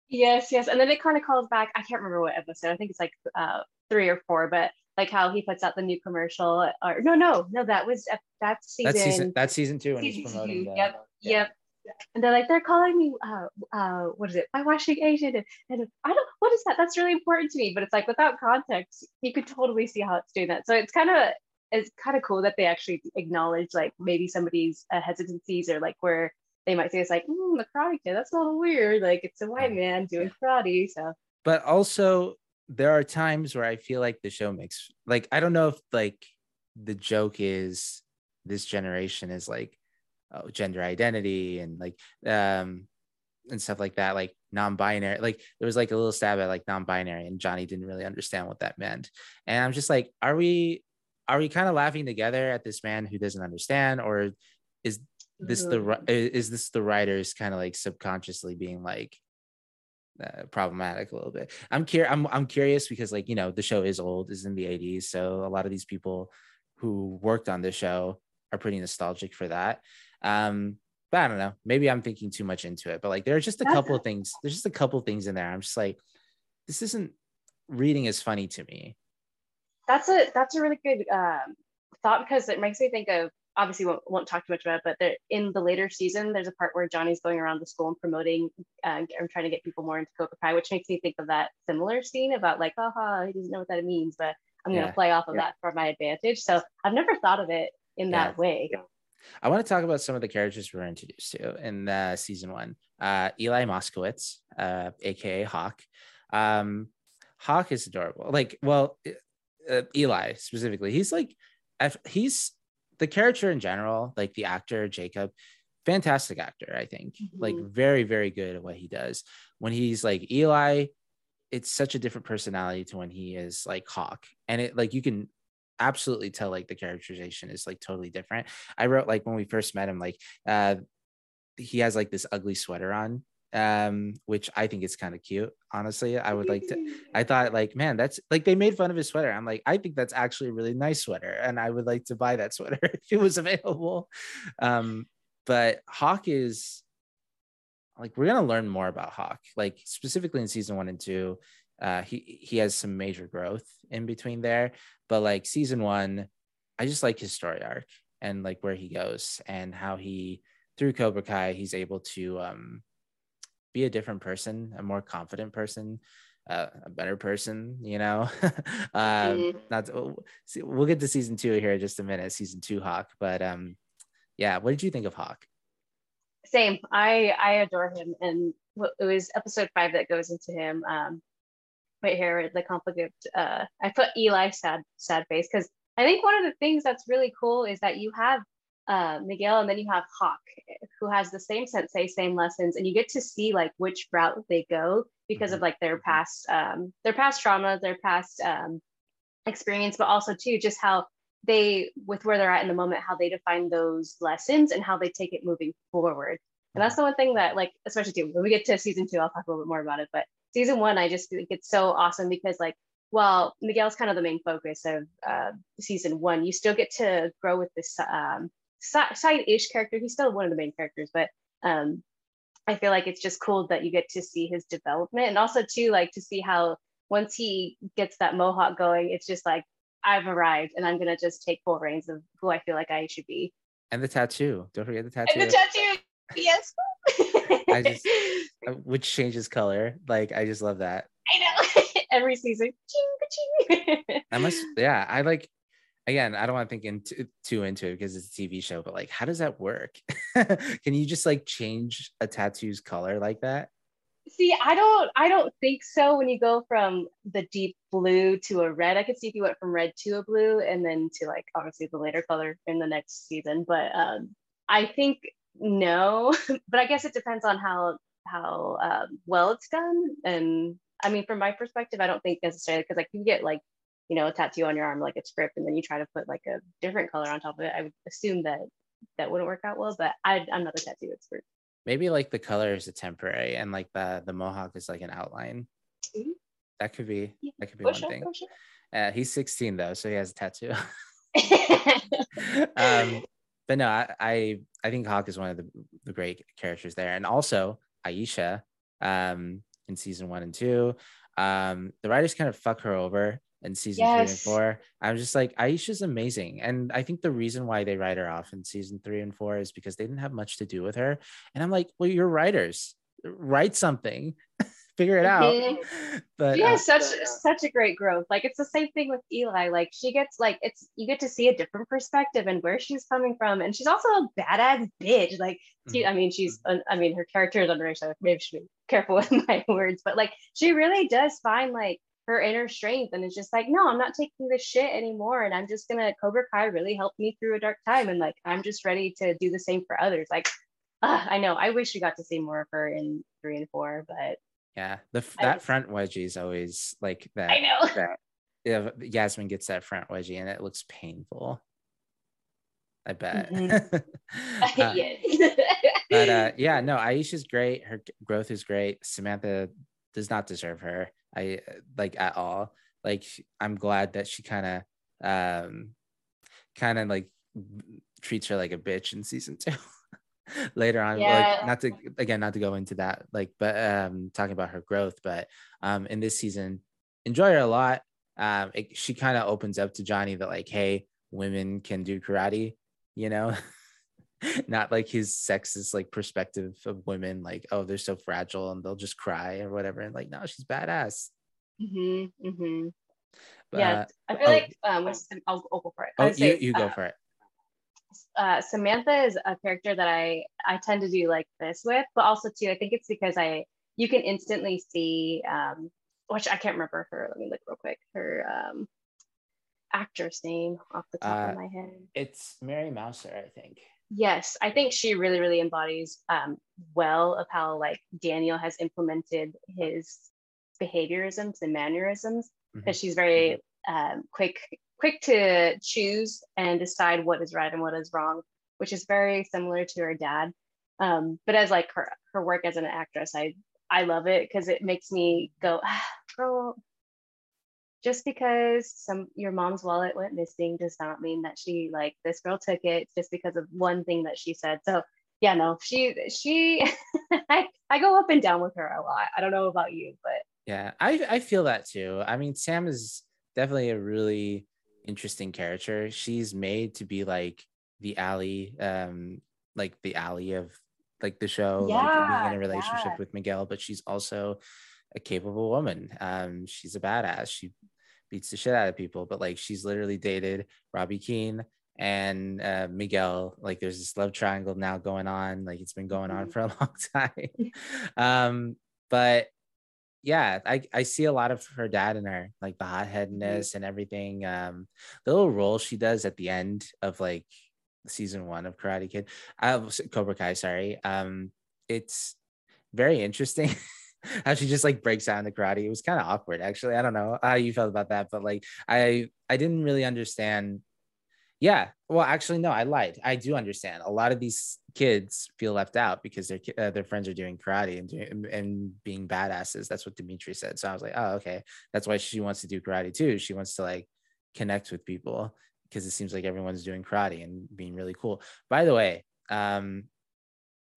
Yes, yes, and then it kind of calls back. I can't remember what episode. I think it's like uh three or four, but like how he puts out the new commercial. Or no, no, no, that was that's season. That's season. That's season two, and he's promoting. Two. The, yep, yeah. yep and they're like they're calling me uh uh what is it? By washing asian and, and i don't what is that? That's really important to me. But it's like without context you could totally see how it's doing that. So it's kind of it's kind of cool that they actually acknowledge like maybe somebody's uh, hesitancies or like where they might say it's like mm, the karate kid that's a little weird. Like it's a white man doing karate so. But also there are times where i feel like the show makes like i don't know if like the joke is this generation is like uh, gender identity and like um and stuff like that like non-binary like there was like a little stab at like non-binary and johnny didn't really understand what that meant. And i'm just like are we are we kind of laughing together at this man who doesn't understand or is this the mm-hmm. is this the writers kind of like subconsciously being like uh, problematic a little bit? I'm curious I'm, I'm curious because like you know the show is old is in the 80s so a lot of these people who worked on the show are pretty nostalgic for that um, but I don't know. Maybe I'm thinking too much into it. But like, there are just a couple of things. There's just a couple of things in there. I'm just like, this isn't reading as funny to me. That's a that's a really good um, thought because it makes me think of obviously won't, won't talk too much about it, but in the later season, there's a part where Johnny's going around the school and promoting uh, and trying to get people more into Cobra Kai, which makes me think of that similar scene about like, haha, he doesn't know what that means, but I'm going to yeah. play off of yeah. that for my advantage. So I've never thought of it in yeah. that way. I want to talk about some of the characters we were introduced to in the season one. Uh, Eli Moskowitz, uh, aka Hawk. Um, Hawk is adorable. Like, well, uh, Eli specifically, he's like, he's the character in general, like the actor Jacob, fantastic actor. I think, mm-hmm. like, very, very good at what he does. When he's like Eli, it's such a different personality to when he is like Hawk, and it like you can absolutely tell like the characterization is like totally different. I wrote like when we first met him, like uh he has like this ugly sweater on um which i think is kind of cute honestly. I would like to i thought like man that's like they made fun of his sweater. I'm like i think that's actually a really nice sweater and i would like to buy that sweater if it was available. Um but hawk is like we're gonna learn more about hawk like specifically in season one and two uh, he he has some major growth in between there, but like season one, I just like his story arc and like where he goes and how he through Cobra Kai he's able to um, be a different person, a more confident person, uh, a better person. You know, um, mm-hmm. not to, we'll get to season two here in just a minute, season two Hawk, but um, yeah, what did you think of Hawk? Same, I I adore him, and it was episode five that goes into him. Um, right here the complicated uh i put eli sad sad face because i think one of the things that's really cool is that you have uh, miguel and then you have hawk who has the same sensei same lessons and you get to see like which route they go because mm-hmm. of like their past um their past trauma their past um experience but also too just how they with where they're at in the moment how they define those lessons and how they take it moving forward and that's the one thing that like especially too when we get to season two i'll talk a little bit more about it but season one, I just think it's so awesome because like, well, Miguel's kind of the main focus of uh, season one. You still get to grow with this um, side-ish character. He's still one of the main characters, but um, I feel like it's just cool that you get to see his development and also too like to see how once he gets that mohawk going, it's just like I've arrived and I'm gonna just take full reins of who I feel like I should be. And the tattoo. Don't forget the tattoo. And the tattoo. Yes. I just uh, which changes color. Like I just love that. I know. Every season. I must yeah, I like again, I don't want to think into too into it because it's a TV show, but like how does that work? Can you just like change a tattoo's color like that? See, I don't I don't think so when you go from the deep blue to a red. I could see if you went from red to a blue and then to like obviously the later color in the next season. But um I think no, but I guess it depends on how how um, well it's done. And I mean, from my perspective, I don't think necessarily because like you get like you know a tattoo on your arm like a script, and then you try to put like a different color on top of it. I would assume that that wouldn't work out well, but I, I'm not a tattoo expert. Maybe like the color is a temporary, and like the the mohawk is like an outline. Mm-hmm. That could be yeah. that could be one thing. Uh, he's 16 though, so he has a tattoo. um, but no, I, I, I think Hawk is one of the, the great characters there, and also Aisha um, in season one and two. Um, the writers kind of fuck her over in season yes. three and four. I'm just like Aisha's amazing, and I think the reason why they write her off in season three and four is because they didn't have much to do with her. And I'm like, well, you're writers, write something. figure it out. Mm-hmm. But she has uh, such such a great growth. Like it's the same thing with Eli. Like she gets like it's you get to see a different perspective and where she's coming from, and she's also a badass bitch. Like she, mm-hmm. I mean, she's mm-hmm. I mean, her character is underrated. maybe should be careful with my words, but like she really does find like her inner strength and it's just like no i'm not taking this shit anymore and i'm just gonna cobra kai really helped me through a dark time and like i'm just ready to do the same for others like uh, i know i wish we got to see more of her in three and four but yeah, the that front wedgie is always like that. I know. That, yeah, Yasmin gets that front wedgie and it looks painful. I bet. Mm-hmm. uh, but uh, yeah, no, Aisha's great. Her growth is great. Samantha does not deserve her. I like at all. Like I'm glad that she kind of, um, kind of like treats her like a bitch in season two. later on yeah. like not to again not to go into that like but um talking about her growth but um in this season enjoy her a lot. Um it, she kind of opens up to johnny that like hey women can do karate you know? Not like his sexist like perspective of women like oh they're so fragile and they'll just cry or whatever and like no she's badass. Mm-hmm, mm-hmm. But, yeah i feel oh, like um I'll, I'll, go for it. Oh you, say, you go uh, for it uh, Samantha is a character that I I tend to do like this with, but also too I think it's because I you can instantly see um, which I can't remember her. Let me look real quick. Her um, actress name off the top uh, of my head. It's Mary Mouser, I think. Yes, I think she really really embodies um, well of how like Daniel has implemented his behaviorisms and mannerisms because mm-hmm. she's very mm-hmm. um, quick quick to choose and decide what is right and what is wrong, which is very similar to her dad. Um, but as like her her work as an actress, I I love it because it makes me go, ah, girl. Just because some your mom's wallet went missing does not mean that she like this girl took it just because of one thing that she said. So yeah, no, she she I, I go up and down with her a lot. I don't know about you, but yeah, I I feel that too. I mean, Sam is definitely a really interesting character. She's made to be like the alley, um, like the alley of like the show, yeah, like being in a relationship yeah. with Miguel, but she's also a capable woman. Um, she's a badass. She beats the shit out of people, but like she's literally dated Robby Keene and uh, Miguel. Like there's this love triangle now going on. Like it's been going on mm-hmm. for a long time. um, but yeah, I, I see a lot of her dad in her, like the hotheadedness mm-hmm. and everything. Um, the little role she does at the end of like season one of Karate Kid, uh, Cobra Kai, sorry. Um, it's very interesting how she just like breaks out in the karate. It was kind of awkward, actually. I don't know how you felt about that, but like I I didn't really understand yeah. Well, actually, no, I lied. I do understand. A lot of these kids feel left out because their uh, their friends are doing karate and doing, and being badasses. That's what Dimitri said. So I was like, oh, okay. That's why she wants to do karate too. She wants to like connect with people because it seems like everyone's doing karate and being really cool. By the way, um,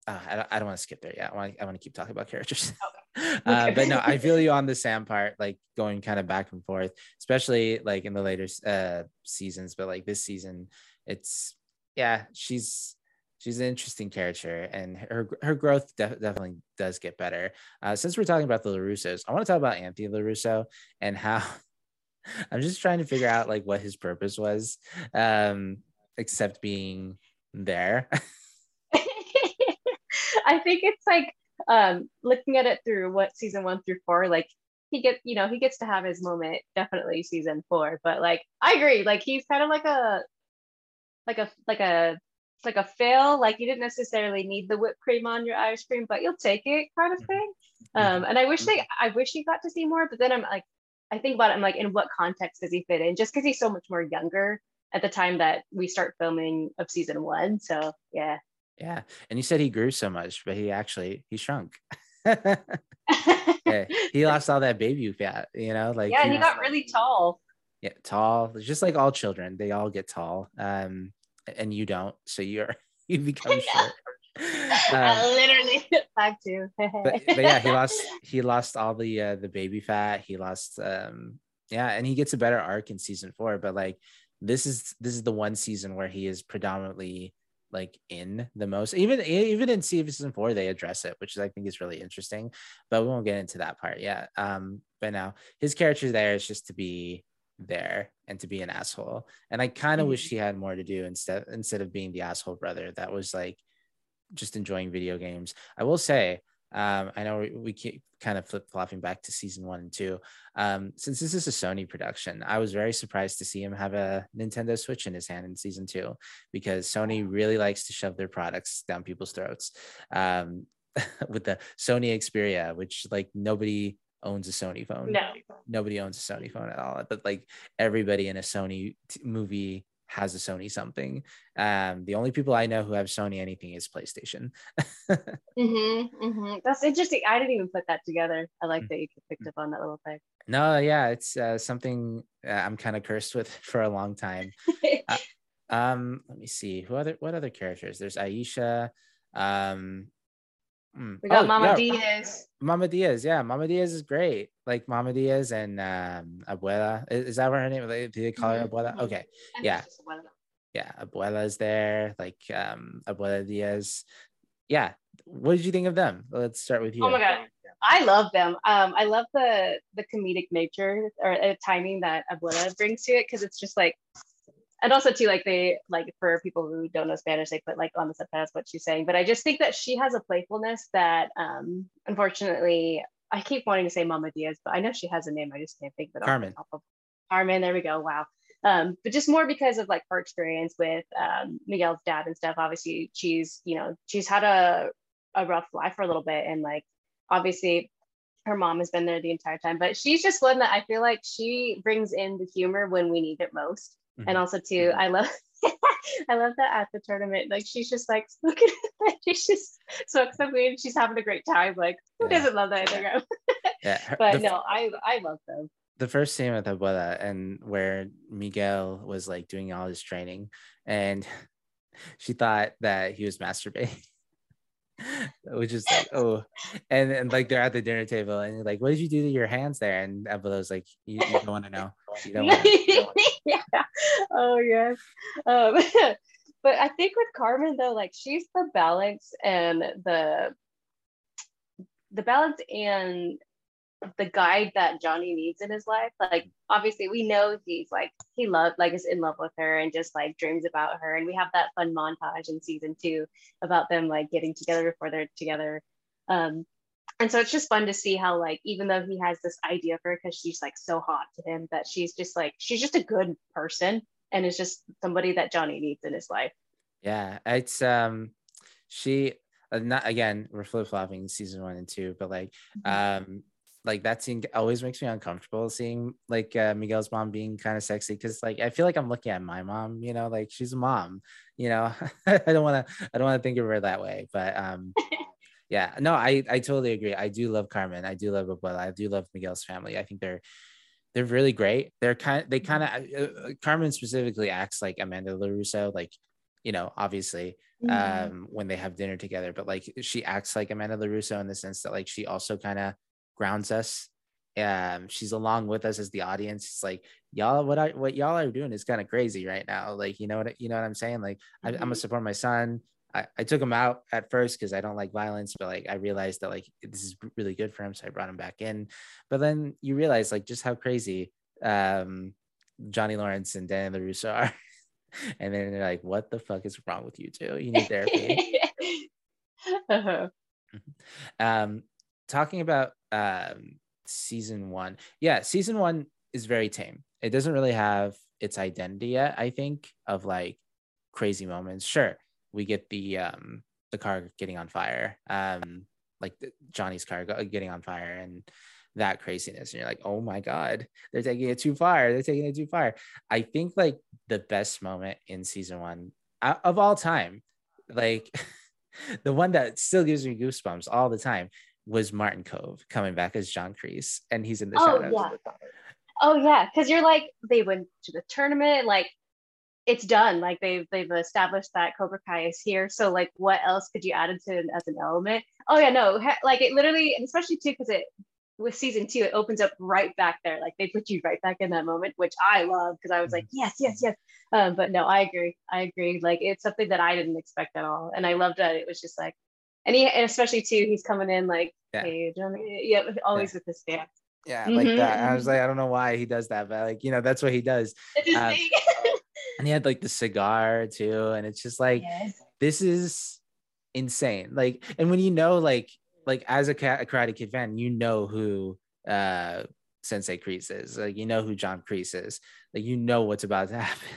uh, I, don't, I don't want to skip there Yeah, I want I want to keep talking about characters. Okay. uh, but no, I feel you on the Sam part, like going kind of back and forth, especially like in the later uh, seasons. But like this season, it's yeah, she's she's an interesting character, and her her growth def- definitely does get better. Uh, since we're talking about the Larussos, I want to talk about Anthony Larusso and how I'm just trying to figure out like what his purpose was, um, except being there. I think it's like um, looking at it through what season one through four, like he gets, you know, he gets to have his moment definitely season four. But like, I agree, like he's kind of like a, like a, like a, like a fail. Like you didn't necessarily need the whipped cream on your ice cream, but you'll take it, kind of thing. Um, and I wish they, I wish he got to see more. But then I'm like, I think about it, I'm like, in what context does he fit in? Just because he's so much more younger at the time that we start filming of season one. So yeah. Yeah. And you said he grew so much, but he actually he shrunk. yeah, he lost all that baby fat, you know, like yeah, he, he got really tall. Yeah, tall, just like all children, they all get tall. Um, and you don't, so you're you become short. Um, literally five two. but, but yeah, he lost he lost all the uh, the baby fat. He lost um yeah, and he gets a better arc in season four. But like this is this is the one season where he is predominantly like in the most even even in season four they address it which i think is really interesting but we won't get into that part yet um but now his character there is just to be there and to be an asshole and i kind of mm-hmm. wish he had more to do instead instead of being the asshole brother that was like just enjoying video games i will say um, I know we, we keep kind of flip flopping back to season one and two. Um, since this is a Sony production, I was very surprised to see him have a Nintendo Switch in his hand in season two because Sony really likes to shove their products down people's throats. Um, with the Sony Xperia, which like nobody owns a Sony phone. No, nobody owns a Sony phone at all. But like everybody in a Sony t- movie has a Sony something. Um, the only people I know who have Sony anything is PlayStation. mm-hmm, mm-hmm. That's interesting. I didn't even put that together. I like mm. that you picked up on that little thing. No, yeah, it's uh, something I'm kind of cursed with for a long time. uh, um, let me see who other what other characters. There's Aisha. Um, Mm. We got oh, Mama yeah. Diaz. Mama Diaz, yeah, Mama Diaz is great. Like Mama Diaz and um, Abuela. Is, is that what her name? Is? Do they call her mm-hmm. Abuela? Okay, yeah, yeah. Abuela is there. Like um, Abuela Diaz. Yeah. What did you think of them? Let's start with you. Oh my god, I love them. Um, I love the the comedic nature or uh, timing that Abuela brings to it because it's just like and also too like they like for people who don't know spanish they put like on the subtitles what she's saying but i just think that she has a playfulness that um unfortunately i keep wanting to say mama diaz but i know she has a name i just can't think of it carmen of carmen there we go wow um, but just more because of like her experience with um, Miguel's dad and stuff. Obviously, she's you know she's had a a rough life for a little bit, and like obviously her mom has been there the entire time. But she's just one that I feel like she brings in the humor when we need it most. Mm-hmm. And also too, mm-hmm. I love I love that at the tournament, like she's just like look at she's just so excited. She's having a great time. Like who yeah. doesn't love that yeah, her, but no, I I love them. The first scene with Abuela and where Miguel was like doing all his training, and she thought that he was masturbating. which is like oh and and like they're at the dinner table and like what did you do to your hands there? And Abuela's like you, you don't want to know. You don't want yeah. Oh yes. Um but I think with Carmen though like she's the balance and the the balance and the guide that Johnny needs in his life. Like obviously we know he's like he loved like is in love with her and just like dreams about her. And we have that fun montage in season two about them like getting together before they're together. Um and so it's just fun to see how like even though he has this idea for her because she's like so hot to him that she's just like she's just a good person and is just somebody that Johnny needs in his life. Yeah, it's um she uh, not again we're flip flopping season one and two, but like mm-hmm. um like that scene always makes me uncomfortable seeing like uh, Miguel's mom being kind of sexy because like I feel like I'm looking at my mom, you know, like she's a mom, you know. I don't want to I don't want to think of her that way, but um yeah, no, I I totally agree. I do love Carmen. I do love Abuela. I do love Miguel's family. I think they're they're really great. They're kind they kind of uh, uh, Carmen specifically acts like Amanda LaRusso, like you know, obviously mm-hmm. um when they have dinner together, but like she acts like Amanda LaRusso in the sense that like she also kind of grounds us. Um, she's along with us as the audience. It's like y'all, what I what y'all are doing is kind of crazy right now. Like you know what you know what I'm saying. Like mm-hmm. I, am gonna support my son. I, I took him out at first because I don't like violence, but like I realized that like this is really good for him, so I brought him back in. But then you realize like just how crazy um, Johnny Lawrence and Danny LaRusso are. and then they're like, "What the fuck is wrong with you two? You need therapy." uh-huh. Mm-hmm. Um, talking about um, season one, yeah, season one is very tame. It doesn't really have its identity yet. I think of like crazy moments. Sure, we get the um the car getting on fire, um, like the, Johnny's car getting on fire, and that craziness. And you're like, oh my god, they're taking it too far. They're taking it too far. I think like the best moment in season one uh, of all time, like the one that still gives me goosebumps all the time was Martin Kove coming back as John Kreese, and he's in the oh, shadows. Yeah. Oh yeah, because you're like they went to the tournament, like it's done. Like they've they've established that Cobra Kai is here. So like, what else could you add into it as an element? Oh yeah, no, like it literally, and especially too because it with season two, it opens up right back there. Like they put you right back in that moment, which I love because I was like, mm-hmm. yes, yes, yes. Um, but no, I agree. I agree. Like it's something that I didn't expect at all, and I loved that it was just like, and he, and especially too, he's coming in like, yeah, hey, yeah always yeah. with his dance. Yeah, mm-hmm. like that. I was mm-hmm. like, I don't know why he does that, but like, you know, that's what he does. Um, and he had like the cigar too, and it's just like, yes. this is insane. Like, and when you know, like, like as a, a Karate Kid fan, you know who uh Sensei Kreese is. Like, you know who John Kreese is. Like, you know what's about to happen.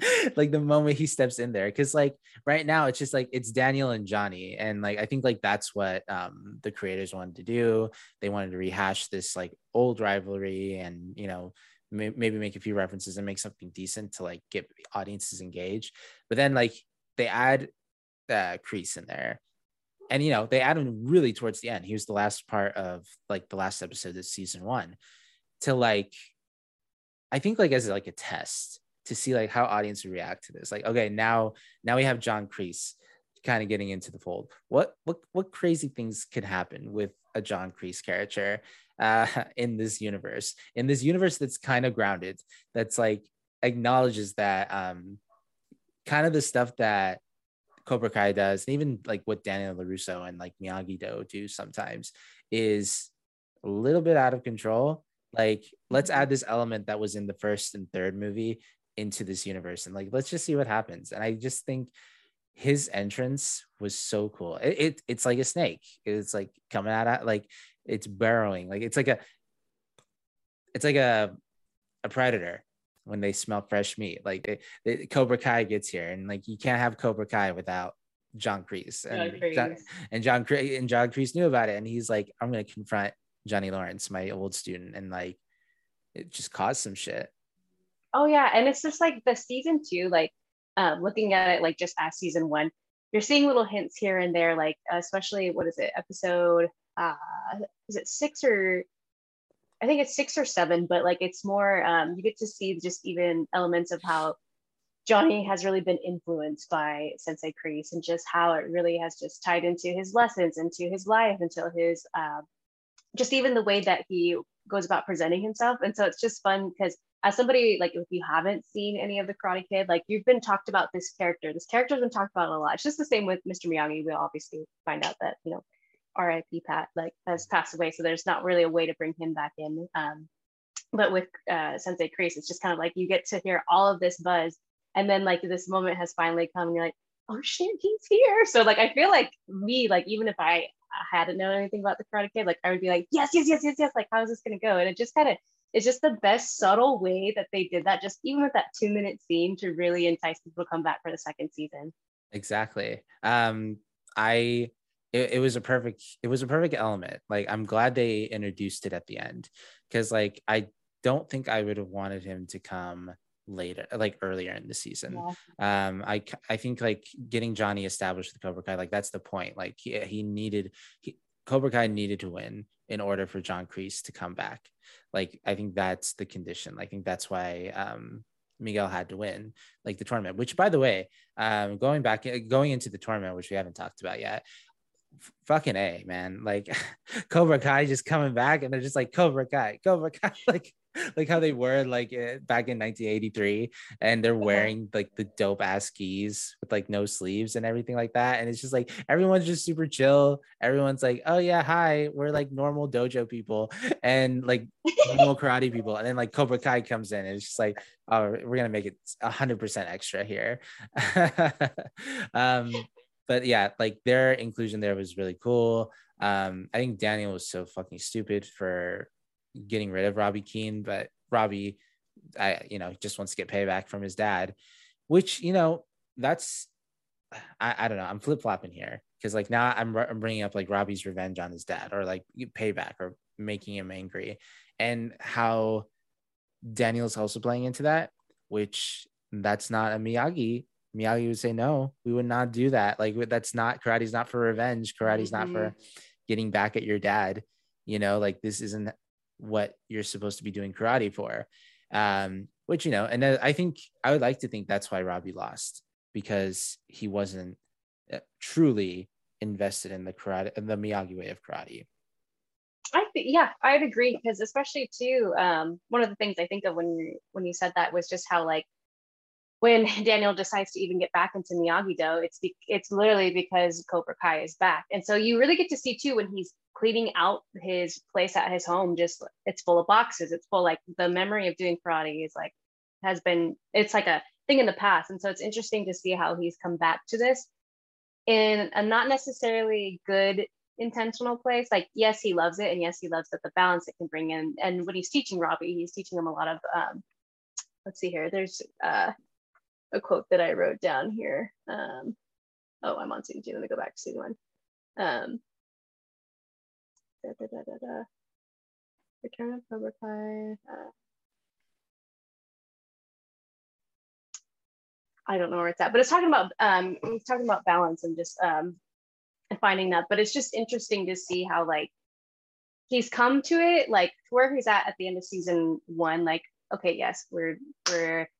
like the moment he steps in there because like right now it's just like it's daniel and johnny and like i think like that's what um the creators wanted to do. They wanted to rehash this like old rivalry and you know may- maybe make a few references and make something decent to like get audiences engaged. But then like they add uh Kreese in there. And you know they add him really towards the end. He was the last part of like the last episode of season one to like i think like as like a test to see like how audience would react to this. Like, okay, now now we have John Kreese kind of getting into the fold. What what what crazy things could happen with a John Kreese character uh, in this universe? In this universe that's kind of grounded, that's like acknowledges that um, kind of the stuff that Cobra Kai does, and even like what Daniel LaRusso and like Miyagi Do do sometimes is a little bit out of control. Like, let's add this element that was in the first and third movie into this universe and like let's just see what happens. And i just think his entrance was so cool. It, it it's like a snake. It's like coming out of like it's burrowing. Like it's like a it's like a a predator when they smell fresh meat. Like it, cobra kai gets here and like you can't have cobra kai without john kreese. And john, John, and john and john kreese knew about it. And he's like i'm gonna confront johnny lawrence my old student and like it just caused some shit Oh yeah, and it's just like the season two, like um, looking at it like just as season one, you're seeing little hints here and there, like especially what is it, episode uh is it six or I think it's six or seven, but like it's more um you get to see just even elements of how Johnny has really been influenced by Sensei Kreese and just how it really has just tied into his lessons, into his life, until his uh, just even the way that he goes about presenting himself. And so it's just fun because as somebody like if you haven't seen any of the Karate Kid, like you've been talked about this character. This character's been talked about a lot. It's just the same with Mr. Miyagi. We'll obviously find out that you know R.I.P. Pat like has passed away, so there's not really a way to bring him back in. Um, but with uh, Sensei Kreese, it's just kind of like you get to hear all of this buzz, and then like this moment has finally come, and you're like, oh shit, he's here. So like I feel like me, like even if I hadn't known anything about the Karate Kid, like I would be like, yes, yes, yes, yes, yes. Like how is this gonna go? And it just kind of it's just the best subtle way that they did that just even with that two minute scene to really entice people to come back for the second season. Exactly. Um i it, it was a perfect it was a perfect element. Like i'm glad they introduced it at the end because like i don't think i would have wanted him to come later like earlier in the season. Yeah. um i i think like getting johnny established with the cobra kai like that's the point. Like he, he needed he, cobra kai needed to win in order for john kreese to come back like I think that's the condition. I think that's why um, Miguel had to win like the tournament. Which, by the way, um, going back going into the tournament, which we haven't talked about yet, fucking a man. Like Cobra Kai just coming back, and they're just like Cobra Kai, Cobra Kai, like like how they were like eh, back in 1983 and they're wearing like the dope ass gis with like no sleeves and everything like that and it's just like everyone's just super chill. Everyone's like oh yeah hi we're like normal dojo people and like normal karate people and then like cobra kai comes in and it's just like oh we're gonna make it 100% extra here. Um but yeah, like their inclusion there was really cool. Um, I think Daniel was so fucking stupid for getting rid of Robby Keene, but Robby, I you know just wants to get payback from his dad, which you know that's I, I don't know. I'm flip flopping here because like now I'm, I'm bringing up like Robby's revenge on his dad or like payback or making him angry, and how Daniel's also playing into that, which that's not a Miyagi. Miyagi would say no, we would not do that. Like that's not karate's not for revenge. Karate's mm-hmm. not for mm-hmm. getting back at your dad. You know, like this isn't what you're supposed to be doing karate for. Um, which you know, and I think I would like to think that's why Robby lost because he wasn't uh, truly invested in the karate, the Miyagi way of karate. I yeah, I'd agree because especially too, um, one of the things I think of when you when you said that was just how like when Daniel decides to even get back into Miyagi Do, it's be, it's literally because Cobra Kai is back, and so you really get to see too when he's cleaning out his place at his home. Just it's full of boxes. It's full like the memory of doing karate is like has been. It's like a thing in the past, and so it's interesting to see how he's come back to this in a not necessarily good intentional place. Like yes, he loves it, and yes, he loves that the balance it can bring in. And when he's teaching Robby, he's teaching him a lot of. Um, let's see here. There's uh, a quote that I wrote down here. Um, oh, I'm on season two. Let me go back to season one. Um, da, da, da, da, da. Return of Cobra Kai. Uh, I don't know where it's at, but it's talking about um, it's talking about balance and just um, finding that. But it's just interesting to see how like he's come to it, like to where he's at at the end of season one. Like, okay, yes, we're we're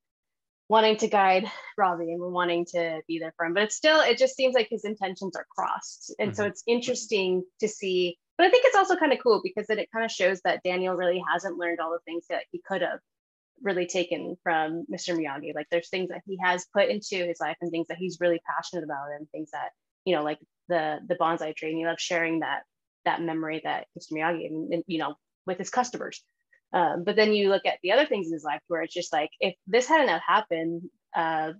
wanting to guide Robby and wanting to be there for him. But it's still, it just seems like his intentions are crossed. And mm-hmm. so it's interesting to see. But I think it's also kind of cool because then it kind of shows that Daniel really hasn't learned all the things that he could have really taken from Mr. Miyagi. Like there's things that he has put into his life and things that he's really passionate about and things that, you know, like the the bonsai tree. And he loves sharing that that memory that Mr. Miyagi and, and you know, with his customers. Um, but then you look at the other things in his life where it's just like, if this hadn't have happened, uh,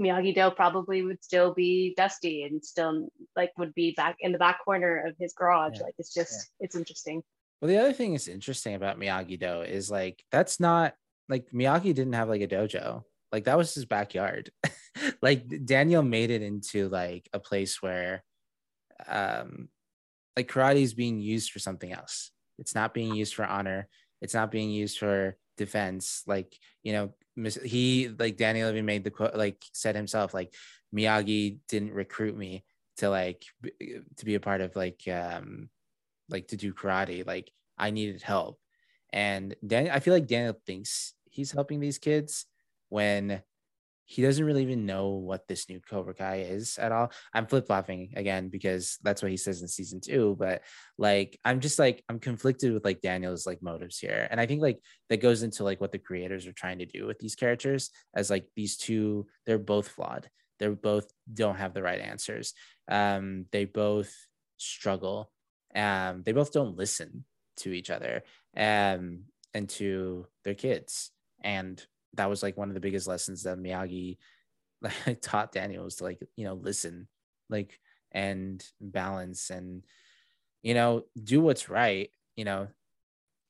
Miyagi Do probably would still be dusty and still like would be back in the back corner of his garage. Yeah. Like it's just, yeah. it's interesting. Well, the other thing is interesting about Miyagi Do is like, that's not like Miyagi didn't have like a dojo. Like that was his backyard. like Daniel made it into like a place where um like karate is being used for something else. It's not being used for honor. It's not being used for defense. Like, you know, he like Danny Levy made the quote, like said himself, like Miyagi didn't recruit me to like to be a part of like um like to do karate. Like I needed help. And Daniel, I feel like Daniel thinks he's helping these kids when he doesn't really even know what this new Cobra Kai is at all. I'm flip flopping again because that's what he says in season two. But like, I'm just like, I'm conflicted with like Daniel's like motives here. And I think like that goes into like what the creators are trying to do with these characters as like these two, they're both flawed. They're both don't have the right answers. Um, they both struggle. Um, they both don't listen to each other um, and to their kids. And that was like one of the biggest lessons that Miyagi like taught Daniel was to like you know listen like and balance and you know do what's right you know.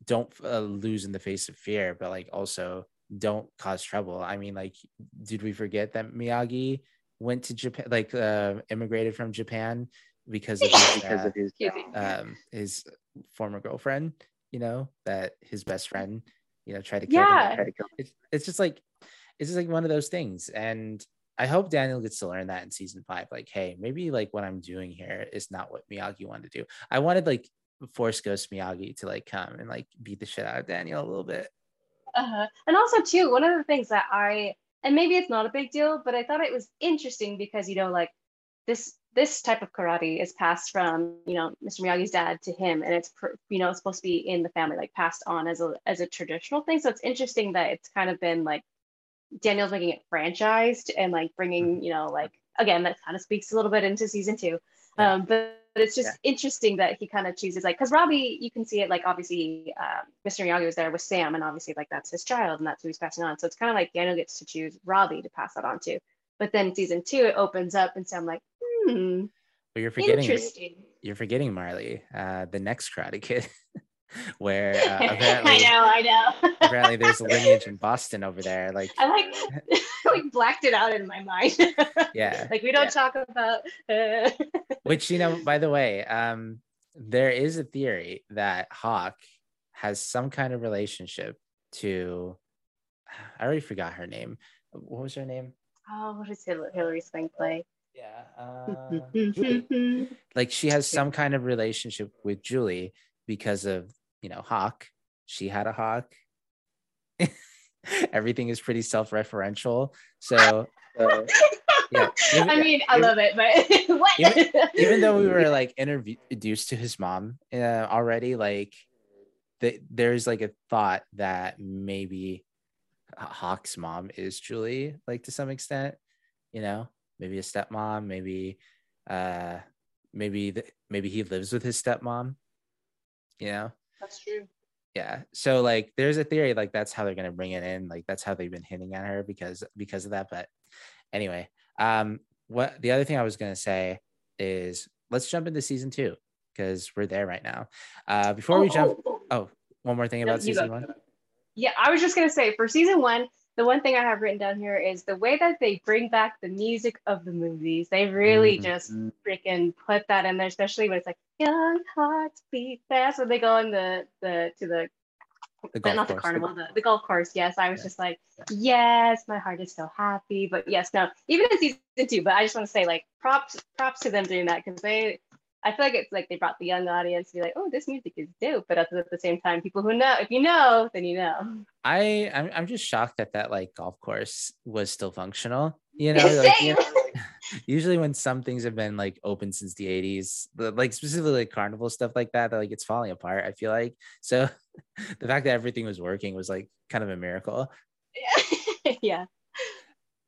Don't uh, lose in the face of fear but like also don't cause trouble. I mean like did we forget that miyagi went to japan like uh immigrated from japan because of his, because uh, of his um his former girlfriend you know that his best friend you know, try to kill yeah. him. To It's, it's just like, it's just like one of those things. And I hope Daniel gets to learn that in season five. Like, hey, maybe like what I'm doing here is not what Miyagi wanted to do. I wanted like Force Ghost Miyagi to like come and like beat the shit out of Daniel a little bit. Uh-huh. And also too, one of the things that I and maybe it's not a big deal, but I thought it was interesting because you know, like this this type of karate is passed from you know Mr. Miyagi's dad to him, and it's you know it's supposed to be in the family, like passed on as a as a traditional thing. So it's interesting that it's kind of been like Daniel's making it franchised and like bringing mm-hmm. you know like again that kind of speaks a little bit into season two. Yeah. Um, but, but it's just yeah. interesting that he kind of chooses like because Robby, you can see it like obviously uh, Mr. Miyagi was there with Sam, and obviously like that's his child, and that's who he's passing on. So it's kind of like Daniel gets to choose Robby to pass that on to. But then season two, it opens up, and Sam like, Hmm. But you're forgetting Interesting. you're forgetting Marlee, uh, the next Karate Kid, where uh, I know, I know. apparently there's a lineage in Boston over there. Like I like like blacked it out in my mind. yeah, like we don't Yeah. talk about. Uh... which you know, by the way, um, there is a theory that Hawk has some kind of relationship to. I already forgot her name. What was her name? Oh, what is Hil- Hilary Swank play? Yeah, uh, like she has some kind of relationship with Julie because of you know Hawk. She had a Hawk. Everything is pretty self-referential. So uh, yeah, even- I mean, I even- love it, but what? even- even though we were like introduced to his mom uh, already, like the, there's like a thought that maybe Hawk's mom is Julie, like to some extent, you know, maybe a stepmom, maybe, uh, maybe the, maybe he lives with his stepmom, you know, That's true. yeah. So like, there's a theory like that's how they're gonna bring it in, like that's how they've been hinting at her because because of that. But anyway, um, what the other thing I was gonna say is let's jump into season two because we're there right now. Uh, before we jump, oh, one more thing about season one. Yeah, I was just gonna say for season one, the one thing I have written down here is the way that they bring back the music of the movies. They really Mhm. just freaking put that in there, especially when it's like young hearts beat fast when they go on the the to the The but golf not the carnival, the, the golf course. Yes, I was Yeah. just like, yes, my heart is so happy. But yes, no, even in season two. But I just want to say, like, props, props to them doing that because they, I feel like it's like they brought the young audience to be like, oh, this music is dope. But at the, at the same time, people who know, if you know, then you know. I I'm, I'm just shocked that that like golf course was still functional. You know, like, you know, usually when some things have been like open since the 80s, the, like specifically like carnival stuff like that, that like it's falling apart. I feel like so the fact that everything was working was like kind of a miracle. yeah.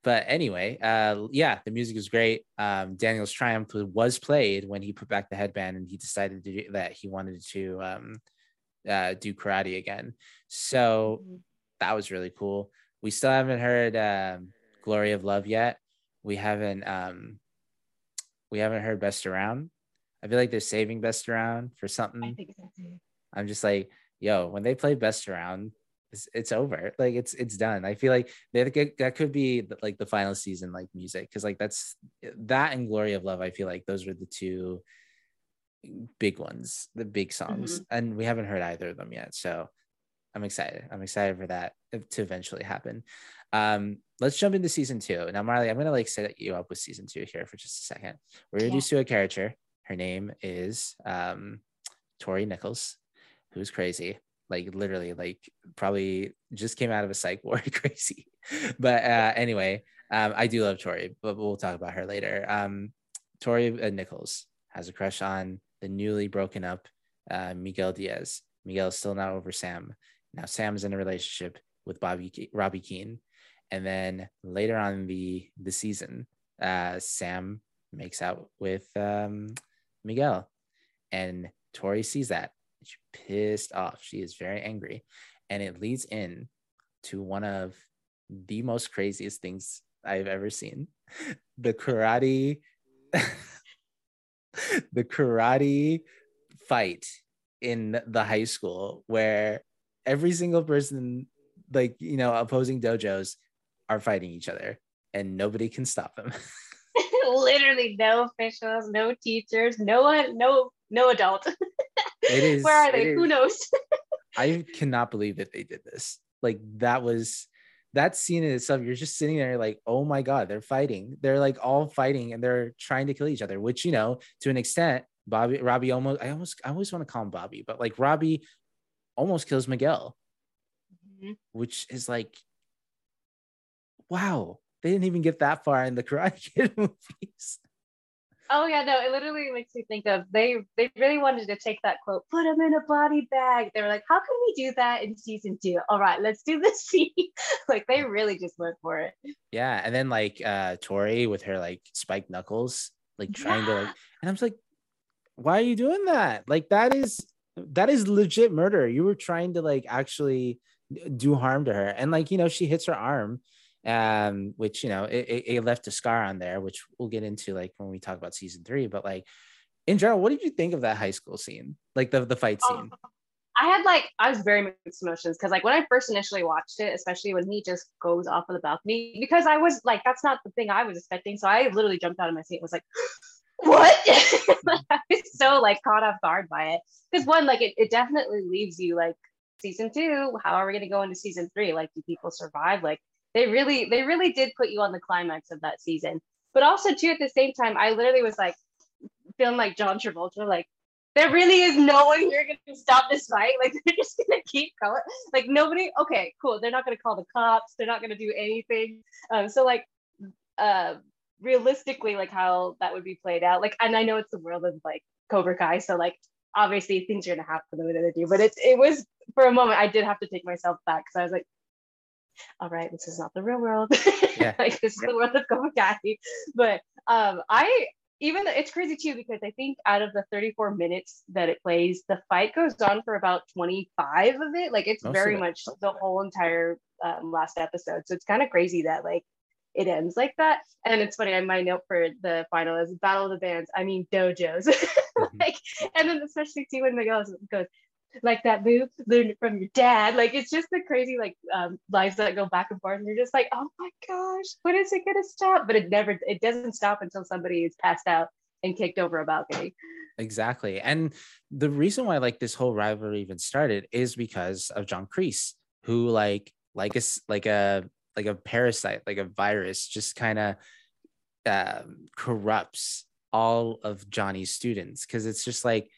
But anyway, uh, yeah, the music was great. Um, Daniel's Triumph was played when he put back the headband and he decided to do, that he wanted to um, uh, do karate again. So that was really cool. We still haven't heard um, "Glory of Love" yet. We haven't um, we haven't heard "Best Around." I feel like they're saving "Best Around" for I something. think so too. I'm just like, yo, when they play "Best Around," it's, it's over. Like it's it's done. I feel like they that could be like the final season like music because like that's that and "Glory of Love." I feel like those were the two big ones, the big songs, and we haven't heard either of them yet. So I'm excited. I'm excited for that to eventually happen. Um, let's jump into season two. Now, Marlee, I'm gonna like set you up with season two here for just a second. We're Yeah. introduced to a character. Her name is um, Tori Nichols, who's crazy. Like literally, like probably just came out of a psych ward, crazy. But uh, anyway, um, I do love Tori, but we'll talk about her later. Um, Tori uh, Nichols has a crush on the newly broken up uh, Miguel Diaz. Miguel is still not over Sam. Now Sam is in a relationship with Bobby Ke- Robby Keene, and then later on the the season, uh, Sam makes out with um, Miguel, and Tori sees that. She's pissed off. She is very angry, and it leads in to one of the most craziest things I've ever seen: the karate, the karate fight in the high school where every single person like you know opposing dojos are fighting each other and nobody can stop them Literally no officials, no teachers, no one, no no adult. It is- Where are they? Who is- knows? i cannot believe that they did this like that was that scene in itself you're just sitting there like oh my god they're fighting they're like all fighting and they're trying to kill each other which you know to an extent bobby robby almost i almost i always want to call him bobby but like robby almost kills miguel Mhm. which is like, wow, they didn't even get that far in the Karate Kid movies. Oh yeah, no, it literally makes me think of they they really wanted to take that quote, put him in a body bag. They were like, how can we do that in season two? All right, let's do this scene. like they really just went for it. Yeah, and then like uh Tori with her like spiked knuckles, like trying to like, and I'm like, why are you doing that? Like that is that is legit murder. You were trying to like actually do harm to her, and like you know she hits her arm, um, which you know it, it left a scar on there, which we'll get into like when we talk about season three. But like in general, what did you think of that high school scene, like the the fight scene? Um, I had like I was very mixed emotions because like when I first initially watched it, especially when he just goes off of the balcony, because I was like, that's not the thing I was expecting. So I literally jumped out of my seat and was like, what? I was so like caught off guard by it. Because one, like it, it definitely leaves you like season two, how are we gonna go into season three? Like, do people survive? Like they really, they really did put you on the climax of that season. But also too, at the same time, I literally was like feeling like John Travolta, like there really is no one here to stop this fight. Like they're just to keep going. Like nobody. Okay, cool. They're not to call the cops. They're not to do anything. Um, so like, uh, realistically, like how that would be played out. Like, and I know it's the world of like Cobra Kai, so like obviously things are to happen the way that they do. But it it was for a moment I did have to take myself back because I was like, all right, this is not the real world. Yeah. like this is the world of Cobra Kai. But um, I even it's crazy too because I think out of the 34 minutes that it plays, the fight goes on for about 25 of it. Like it's very much the whole entire um, last episode. So it's kind of crazy that like it ends like that. And it's funny, I my note for the final is Battle of the Bands. I mean dojos. Mm-hmm. like, and then especially too when Miguel goes, like that move learned from your dad. Like it's just the crazy like um, lives that go back and forth, and you're just like, oh my gosh, when is it gonna stop? But it never, it doesn't stop until somebody is passed out and kicked over a balcony. Exactly, and the reason why like this whole rivalry even started is because of John Kreese, who like like a like a like a parasite, like a virus, just kind of um, corrupts all of Johnny's students because it's just like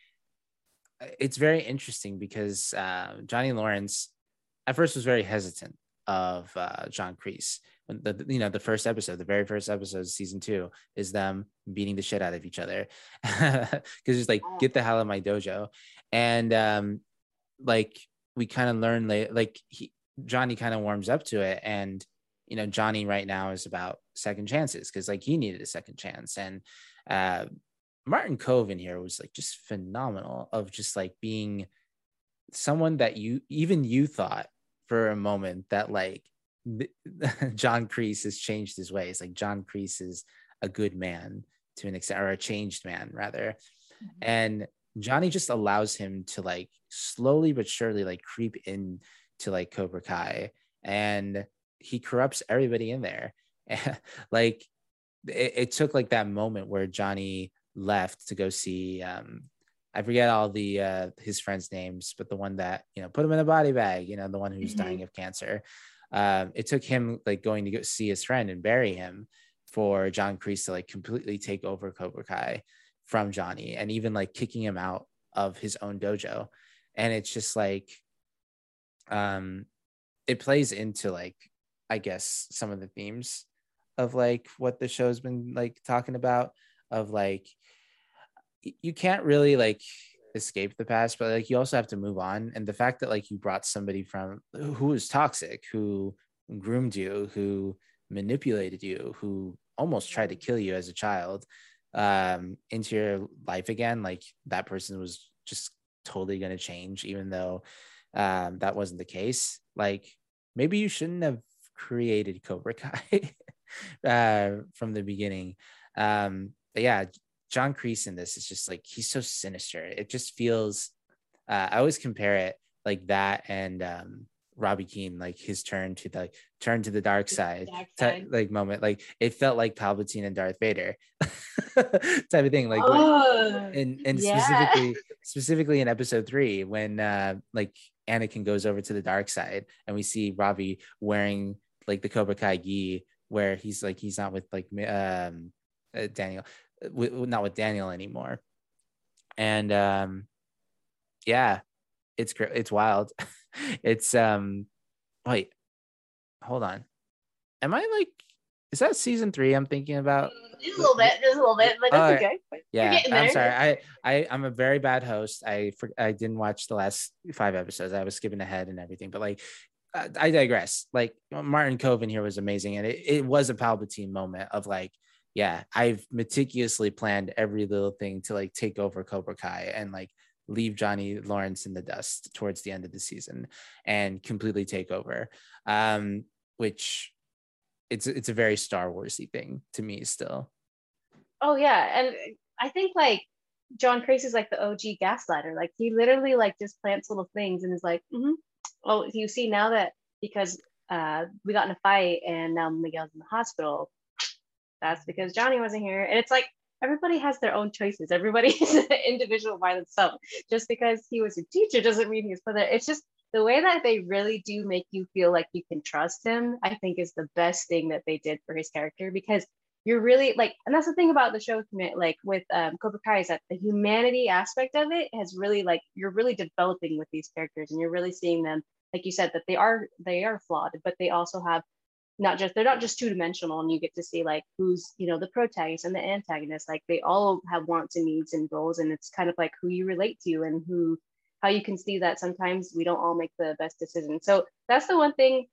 it's very interesting because uh, Johnny Lawrence at first was very hesitant of uh, John Kreese. The you know the first episode, the very first episode of season two is them beating the shit out of each other. Because it's like get the hell out of my dojo, and um, like we kind of learn like like he, Johnny kind of warms up to it, and you know Johnny right now is about second chances because like he needed a second chance, and uh, Martin Kove in here was like just phenomenal of just like being someone that you even you thought for a moment that like John Kreese has changed his ways. Like John Kreese is a good man to an extent, or a changed man rather. Mm-hmm. And Johnny just allows him to like slowly but surely like creep in to like Cobra Kai, and he corrupts everybody in there. like it, it took like that moment where Johnny left to go see um I forget all the uh his friends' names, but the one that you know put him in a body bag, you know, the one who's mm-hmm. dying of cancer. Um, it took him like going to go see his friend and bury him for John Kreese to like completely take over Cobra Kai from Johnny and even like kicking him out of his own dojo. And it's just like um it plays into like I guess some of the themes of like what the show's been like talking about of like you can't really like escape the past but like you also have to move on. And the fact that like you brought somebody from who was toxic who groomed you who manipulated you who almost tried to kill you as a child um into your life again like that person was just totally going to change even though um that wasn't the case. Like maybe you shouldn't have created cobra kai uh from the beginning. Um but yeah John Kreese in this is just like he's so sinister. It just feels. Uh, I always compare it like that and um, Robby Keene, like his turn to the turn to the dark side, dark side. T- like moment. Like it felt like Palpatine and Darth Vader type of thing. Like oh, and and yeah. specifically specifically in episode three when uh like Anakin goes over to the dark side and we see Robby wearing like the Cobra Kai gi where he's like he's not with like um uh, Daniel with, not with Daniel anymore. And um, yeah, it's great. It's wild. it's um, wait, hold on. Am I like? Is that season three? I'm thinking about. Just a little bit, just a little bit, but that's okay. Yeah, I'm sorry. I, I, I'm a very bad host. I, I didn't watch the last five episodes. I was skipping ahead and everything. But like, I digress. Like Martin Kove in here was amazing, and it, it was a Palpatine moment of like, yeah, I've meticulously planned every little thing to like take over Cobra Kai and like leave Johnny Lawrence in the dust towards the end of the season and completely take over. Um, which it's it's a very Star Warsy thing to me still. Oh yeah, and I think like John is like the OG gaslighter. Like he literally like just plants little things and is like, mm-hmm. oh, you see now that because uh, we got in a fight and now Miguel's in the hospital, that's because Johnny wasn't here. And it's like everybody has their own choices. Everybody is an individual by themselves. Just because he was a teacher doesn't mean he's there. It's just the way that they really do make you feel like you can trust him, I think is the best thing that they did for his character because you're really like, and that's the thing about the show, like with um, Cobra Kai is that the humanity aspect of it has really like, you're really developing with these characters and you're really seeing them, like you said, that they are, they are flawed, but they also have not just, they're not just two dimensional and you get to see like who's, you know, the protagonist and the antagonist, like they all have wants and needs and goals. And it's kind of like who you relate to and who, how you can see that sometimes we don't all make the best decisions. So that's the one thing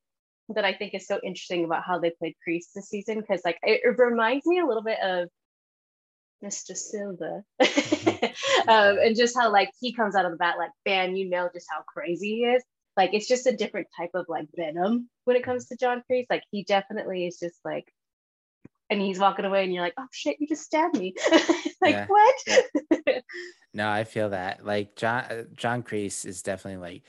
that I think is so interesting about how they played Kreese this season because like it, it, reminds me a little bit of Mr. Silver um, and just how like he comes out of the bat like man you know just how crazy he is like it's just a different type of like venom when it comes to John Kreese. Like he definitely is just like and he's walking away and you're like oh shit you just stabbed me. Like what? No I feel that. Like John uh, John Kreese is definitely like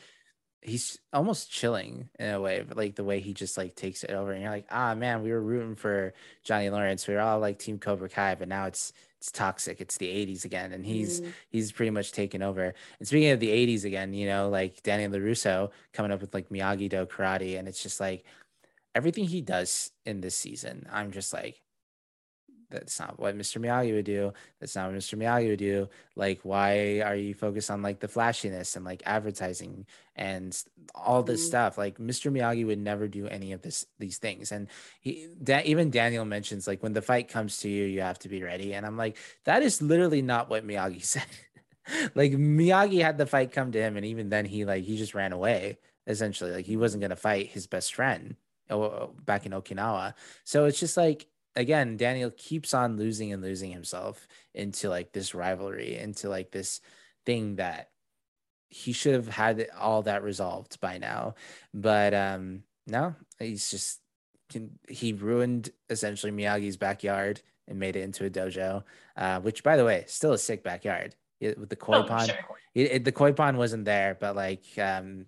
he's almost chilling in a way, like the way he just like takes it over, and you're like, ah, man, we were rooting for Johnny Lawrence. We were all like Team Cobra Kai, but now it's it's toxic. It's the '80s again, and he's mm. he's pretty much taken over. And speaking of the '80s again, you know, like Daniel Larusso coming up with like Miyagi Do karate, and it's just like everything he does in this season. I'm just like, that's not what Mr. Miyagi would do. That's not what Mr. Miyagi would do. Like, why are you focused on like the flashiness and like advertising and all this mm-hmm. stuff? Like, Mr. Miyagi would never do any of this these things. And he that even Daniel mentions like when the fight comes to you, you have to be ready. And I'm like, that is literally not what Miyagi said. like Miyagi had the fight come to him, and even then he like he just ran away essentially. Like he wasn't gonna fight his best friend oh, back in Okinawa. So it's just like again, Daniel keeps on losing and losing himself into like this rivalry, into like this thing that he should have had all that resolved by now. But um no, he's just he ruined essentially Miyagi's backyard and made it into a dojo, uh, which by the way, still a sick backyard. It, with the koi oh, pond, sure. it, it, the koi pond wasn't there, but like um,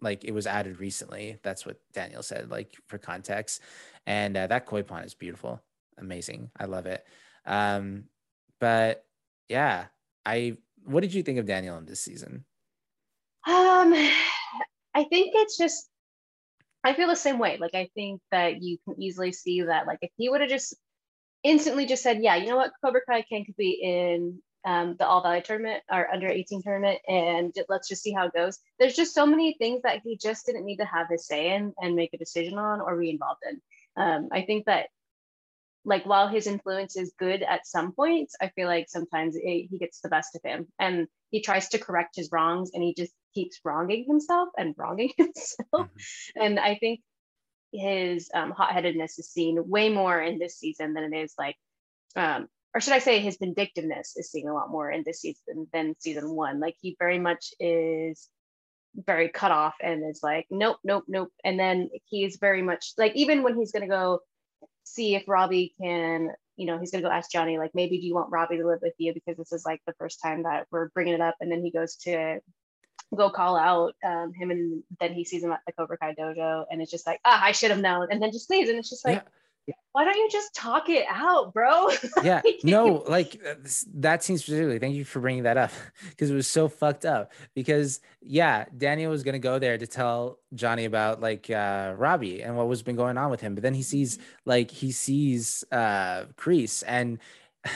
like it was added recently. That's what Daniel said, like for context. And uh, that koi pond is beautiful, amazing. I love it. Um, but yeah, I. What did you think of Daniel in this season? Um, I think it's just. I feel the same way. Like I think that you can easily see that, like if he would have just instantly just said, "Yeah, you know what, Cobra Kai can be in um, the All Valley tournament or under 18 tournament, and let's just see how it goes. There's just so many things that he just didn't need to have his say in and make a decision on or be involved in. Um, I think that, like, while his influence is good at some points, I feel like sometimes it, he gets the best of him and he tries to correct his wrongs and he just keeps wronging himself and wronging himself. Mm-hmm. And I think his um, hot headedness is seen way more in this season than it is like um, or should I say his vindictiveness is seen a lot more in this season than season one. Like he very much is very cut off and is like, nope, nope, nope. And then he's very much like, even when he's to go see if Robby can, you know, he's to go ask Johnny, like, maybe do you want Robby to live with you? Because this is like the first time that we're bringing it up. And then he goes to go call out um, him and then he sees him at the Cobra Kai dojo and it's just like, ah, I should have known. And then just leaves. And it's just like, yeah why don't you just talk it out, bro? yeah, no, like uh, that seems particularly. Thank you for bringing that up because it was so fucked up. Because yeah, Daniel was gonna go there to tell Johnny about like uh, Robby and what was been going on with him, but then he sees like he sees uh, Kreese and.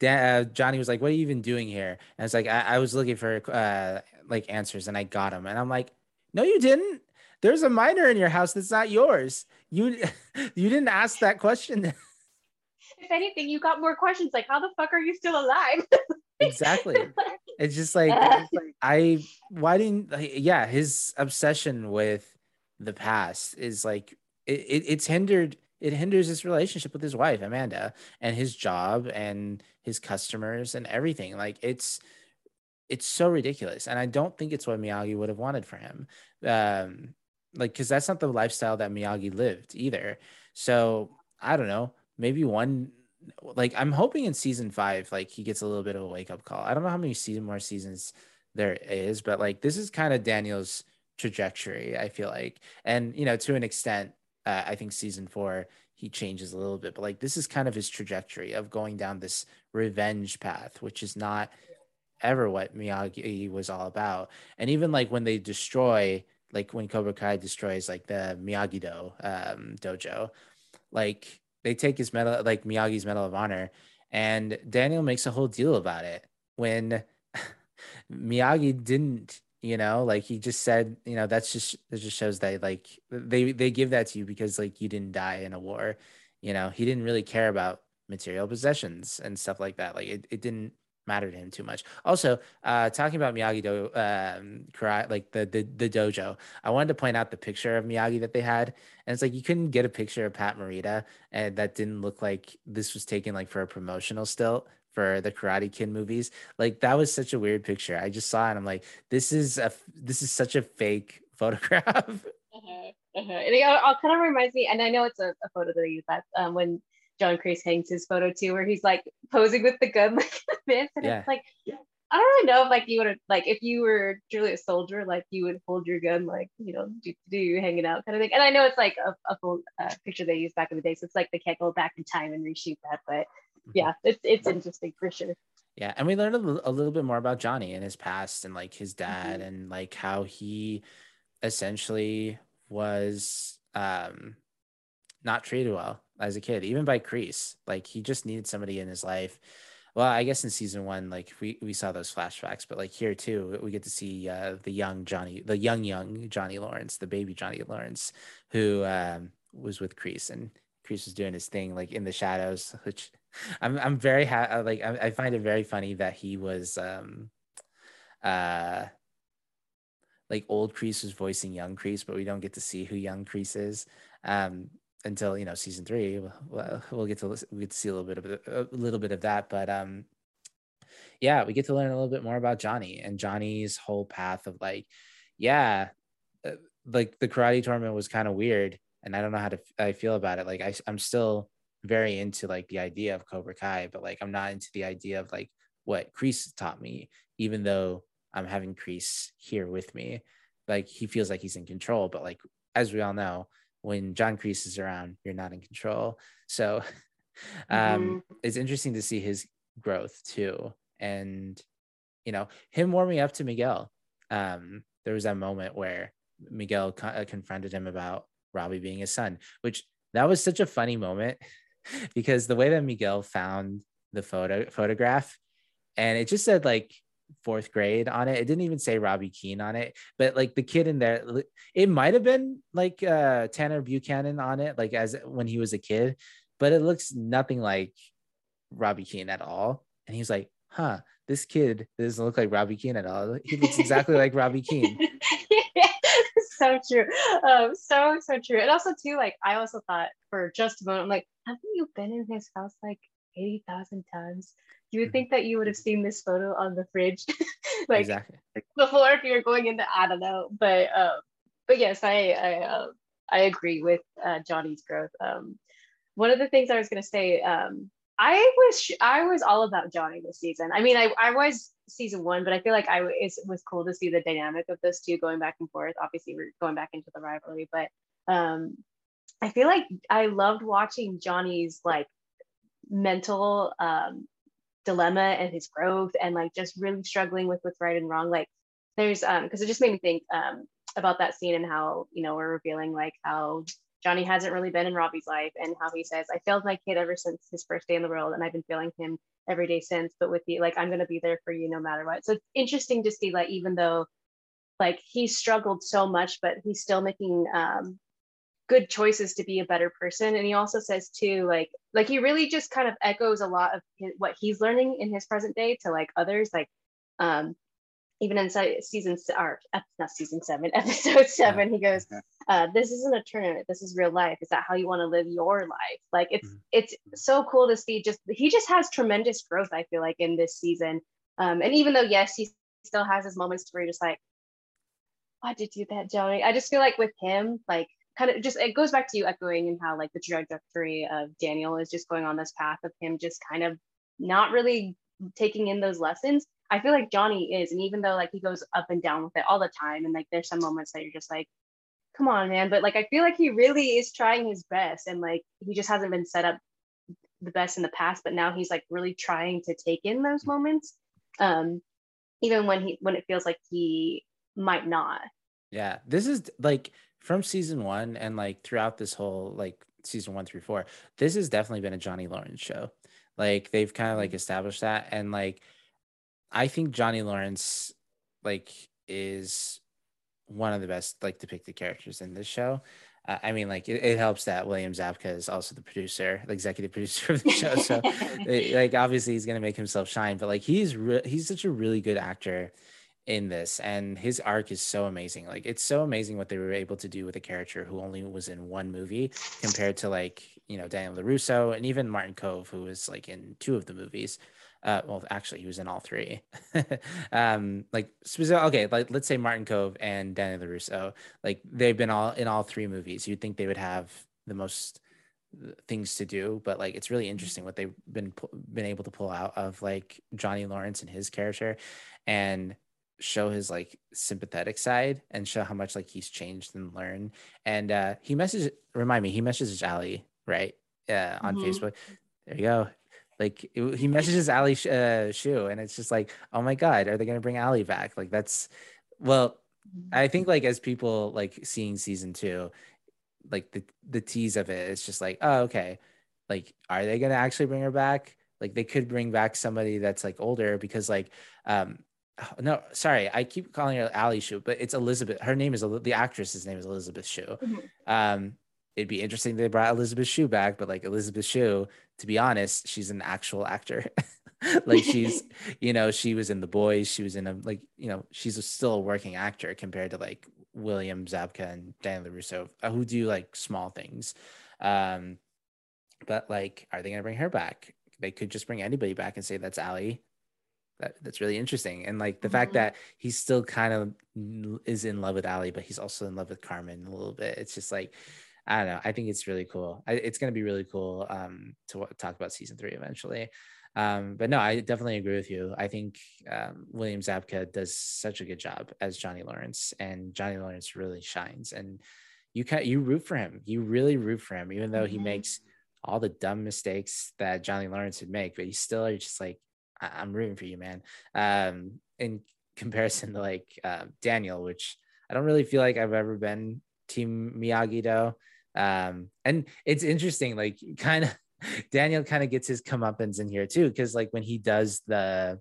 Dan, uh, Johnny was like, "What are you even doing here?" And it's like, I, I was looking for uh, like answers, and I got them. And I'm like, "No, you didn't there's a minor in your house that's not yours. You you didn't ask that question. if anything, you got more questions like how the fuck are you still alive? exactly. It's just like, it's like I why didn't yeah, his obsession with the past is like it, it, it's hindered it hinders his relationship with his wife Amanda and his job and his customers and everything. Like it's it's so ridiculous, and I don't think it's what Miyagi would have wanted for him. Um, like because that's not the lifestyle that Miyagi lived either. So I don't know, maybe one like I'm hoping in season five, like he gets a little bit of a wake up call. I don't know how many season more seasons there is, but like this is kind of Daniel's trajectory. I feel like, and you know, to an extent, uh, I think season four he changes a little bit, but like this is kind of his trajectory of going down this revenge path, which is not ever what Miyagi was all about. And even like when they destroy, like when Cobra Kai destroys like the Miyagi Do um, dojo, like they take his medal, like Miyagi's Medal of Honor, and Daniel makes a whole deal about it when Miyagi didn't. You know, like he just said, you know, that's just it just shows that like they they give that to you because like you didn't die in a war. You know, he didn't really care about material possessions and stuff like that. Like it, it didn't matter to him too much. Also, uh, talking about Miyagi Do, um, karate, like the, the the dojo, I wanted to point out the picture of Miyagi that they had, and it's like you couldn't get a picture of Pat Morita, and that didn't look like this was taken like for a promotional still for the Karate Kid movies. Like that was such a weird picture. I just saw it, and I'm like, this is a this is such a fake photograph. Uh-huh, uh-huh. And it, it kind of reminds me, and I know it's a, a photo that I use that um, when John hangs his photo too, where he's like posing with the gun like this, and yeah. it's like I don't really know if like you would have like if you were truly a soldier, like you would hold your gun like you know do, do hanging out kind of thing. And I know it's like a, a full uh, picture they used back in the day, so it's like they can't go back in time and reshoot that. But mm-hmm. yeah, it's it's interesting for sure. Yeah, and we learned a little bit more about Johnny and his past and like his dad mm-hmm. and like how he essentially was um not treated well as a kid, even by Kreese. Like he just needed somebody in his life. Well, I guess in season one, like we, we saw those flashbacks, but like here too, we get to see uh, the young Johnny, the young young Johnny Lawrence, the baby Johnny Lawrence, who um, was with Kreese, and Kreese was doing his thing like in the shadows, which I'm I'm very ha- uh, like I, I find it very funny that he was um uh like old Kreese was voicing young Kreese, but we don't get to see who young Kreese is. Um, until you know season three. We'll, we'll get to we get to see a little bit of a little bit of that, but um, yeah, we get to learn a little bit more about Johnny and Johnny's whole path of like, yeah, uh, like the karate tournament was kind of weird, and I don't know how to I feel about it. Like I I'm still very into like the idea of Cobra Kai, but like I'm not into the idea of like what Kreese taught me, even though I'm having Kreese here with me. Like he feels like he's in control, but like as we all know, when John Kreese is around, you're not in control. So um, mm-hmm. it's interesting to see his growth too. And, you know, him warming up to Miguel. Um, there was that moment where Miguel co- uh, confronted him about Robby being his son, which that was such a funny moment because the way that Miguel found the photo photograph and it just said like fourth grade on it. It didn't even say Robby Keene on it, but like the kid in there, it might have been like uh, Tanner Buchanan on it, like as when he was a kid, but it looks nothing like Robby Keene at all. And he's like, huh, this kid doesn't look like Robby Keene at all. He looks exactly like Robby Keene. Yeah, so true. Um, so, so true. And also too, like I also thought for just a moment, I'm like, haven't you been in his house like 80,000 times? You would think that you would have seen this photo on the fridge like exactly. before if you're going into i don't know but um but yes i i uh, i agree with uh, johnny's growth. Um one of the things i was going to say um i was i was all about johnny this season. I mean i, I was season one but i feel like i it was cool to see the dynamic of those two going back and forth. Obviously we're going back into the rivalry but um i feel like i loved watching johnny's like mental um dilemma and his growth and like just really struggling with what's right and wrong like there's um because it just made me think um about that scene and how you know we're revealing like how Johnny hasn't really been in Robby's life and how he says I failed my kid ever since his first day in the world and I've been failing him every day since but with you like I'm to be there for you no matter what. So it's interesting to see like even though like he struggled so much but he's still making um good choices to be a better person. And he also says too like like he really just kind of echoes a lot of his, what he's learning in his present day to like others like um even inside season or not season seven episode seven he goes uh, this isn't a tournament. This is real life. Is that how you want to live your life? Like it's mm-hmm. it's so cool to see just he just has tremendous growth i feel like in this season. Um and even though yes he still has his moments where you're just like why did you do that johnny? I just feel like with him like kind of just it goes back to you echoing and how like the trajectory of Daniel is just going on this path of him just kind of not really taking in those lessons. I feel like Johnny is, and even though like he goes up and down with it all the time, and like there's some moments that you're just like, come on, man. But like I feel like he really is trying his best, and like he just hasn't been set up the best in the past, but now he's like really trying to take in those moments. Um, even when he when it feels like he might not. Yeah, this is like from season one and like throughout this whole like season one through four, this has definitely been a Johnny Lawrence show. Like they've kind of like mm-hmm. established that, and like I think Johnny Lawrence like is one of the best like depicted characters in this show. Uh, I mean, like it, it, helps that William Zabka is also the producer, the executive producer of the show. So, it, like, obviously, he's gonna make himself shine. But like, he's re- he's such a really good actor in this and his arc is so amazing like it's so amazing what they were able to do with a character who only was in one movie compared to like you know daniel larusso and even martin kove who was like in two of the movies uh well actually he was in all three. Um like okay like let's say martin kove and daniel larusso like they've been all in all three movies you'd think they would have the most uh, things to do but like it's really interesting what they've been been able to pull out of like johnny lawrence and his character and show his like sympathetic side and show how much like he's changed and learned. And uh he messaged remind me, he messages Ali, right? Uh on mm-hmm. Facebook. There you go. Like it, he messages Ali uh, Shue, and it's just like, oh my god, are they gonna bring Ali back? Like that's well, I think like as people like seeing season two, like the the tease of it, it's just like, oh okay, like are they gonna actually bring her back? Like they could bring back somebody that's like older because like um no, sorry, I keep calling her Ali Shue, but it's Elizabeth. Her name is the actress's name is Elizabeth Shue. Mm-hmm. Um, it'd be interesting they brought Elizabeth Shue back, but like Elizabeth Shue, to be honest, she's an actual actor. like she's, you know, she was in The Boys. She was in a like, you know, she's a, still a working actor compared to like William Zabka and Dan LaRusso, uh, who do like small things. Um, but like, are they gonna bring her back? They could just bring anybody back and say that's Ali that, that's really interesting. And like the mm-hmm. fact that he's still kind of is in love with ali but he's also in love with carmen a little bit. It's just like i don't know. I think it's really cool. I, it's going to be really cool um, to w- talk about season three eventually. Um, but no i definitely agree with you. I think um, william zabka does such a good job as johnny lawrence and johnny lawrence really shines. And you can you root for him. You really root for him even though mm-hmm. he makes all the dumb mistakes that johnny lawrence would make but you still are just like I- am rooting for you, man. Um, in comparison to like uh, Daniel, which I don't really feel like I've ever been Team Miyagi though. Um, and it's interesting, like kind of Daniel kind of gets his comeuppance in here too, because like when he does the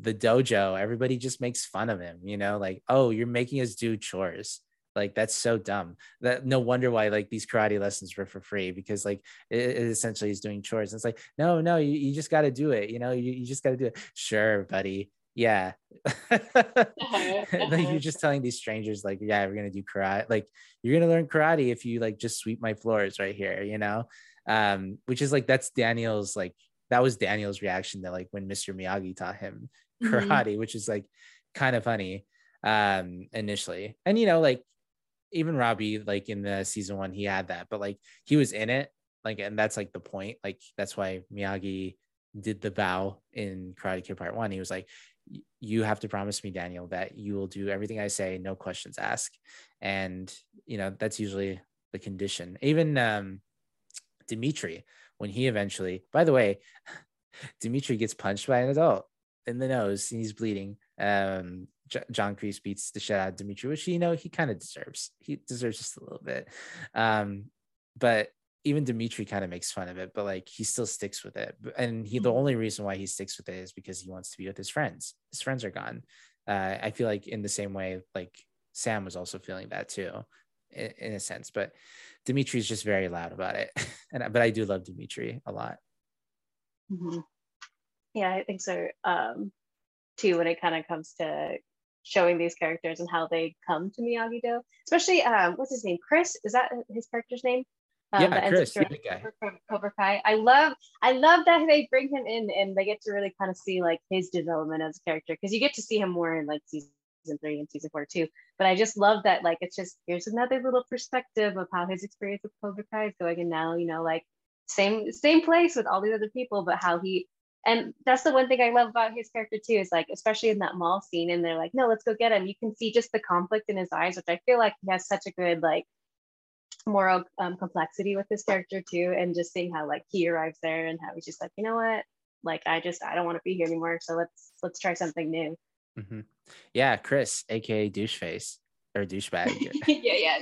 the dojo, everybody just makes fun of him, you know, like, oh, you're making us do chores. Like that's so dumb. That no wonder why like these karate lessons were for free because like it, it essentially is doing chores. And it's like no, no, you, you just got to do it. You know, you, you just got to do it. Sure, buddy. Yeah. like you're just telling these strangers like yeah we're gonna do karate like you're gonna learn karate if you like just sweep my floors right here you know um which is like that's daniel's like that was daniel's reaction to like when mr miyagi taught him mm-hmm. karate mm-hmm. which is like kind of funny um initially and you know like even Robby, like in the season one, he had that, but like he was in it, like, and that's like the point. Like that's why Miyagi did the bow in Karate Kid Part One. He was like, "You have to promise me, Daniel, that you will do everything I say, no questions asked." And you know that's usually the condition. Even um, Dimitri, when he eventually, by the way, Dimitri gets punched by an adult in the nose and he's bleeding. Um, J- John Kreese beats the shit out of Dimitri, which you know he kind of deserves. He deserves just a little bit. Um, but even Dimitri kind of makes fun of it, but like he still sticks with it. And he the mm-hmm. only reason why he sticks with it is because he wants to be with his friends. His friends are gone. Uh, I feel like in the same way, like Sam was also feeling that too, in, in a sense. But Dimitri's just very loud about it. and but I do love Dimitri a lot. Mm-hmm. Yeah, I think so. Um, too, when it kind of comes to showing these characters and how they come to Miyagi Do. Especially, um, what's his name? Chris is that his character's name? Um, yeah, Chris, the guy. Cobra Kai. I love, I love that they bring him in and they get to really kind of see like his development as a character because you get to see him more in like season season three and season four too. But I just love that like it's just here's another little perspective of how his experience with Cobra Kai is going, and now you know like same same place with all these other people, but how he and that's the one thing I love about his character too is like especially in that mall scene and they're like no let's go get him. You can see just the conflict in his eyes which I feel like he has such a good like moral um, complexity with his character too and just seeing how like he arrives there and how he's just like you know what? Like I just I don't want to be here anymore so let's let's try something new. Mm-hmm. yeah Chris aka doucheface or douchebag. Yeah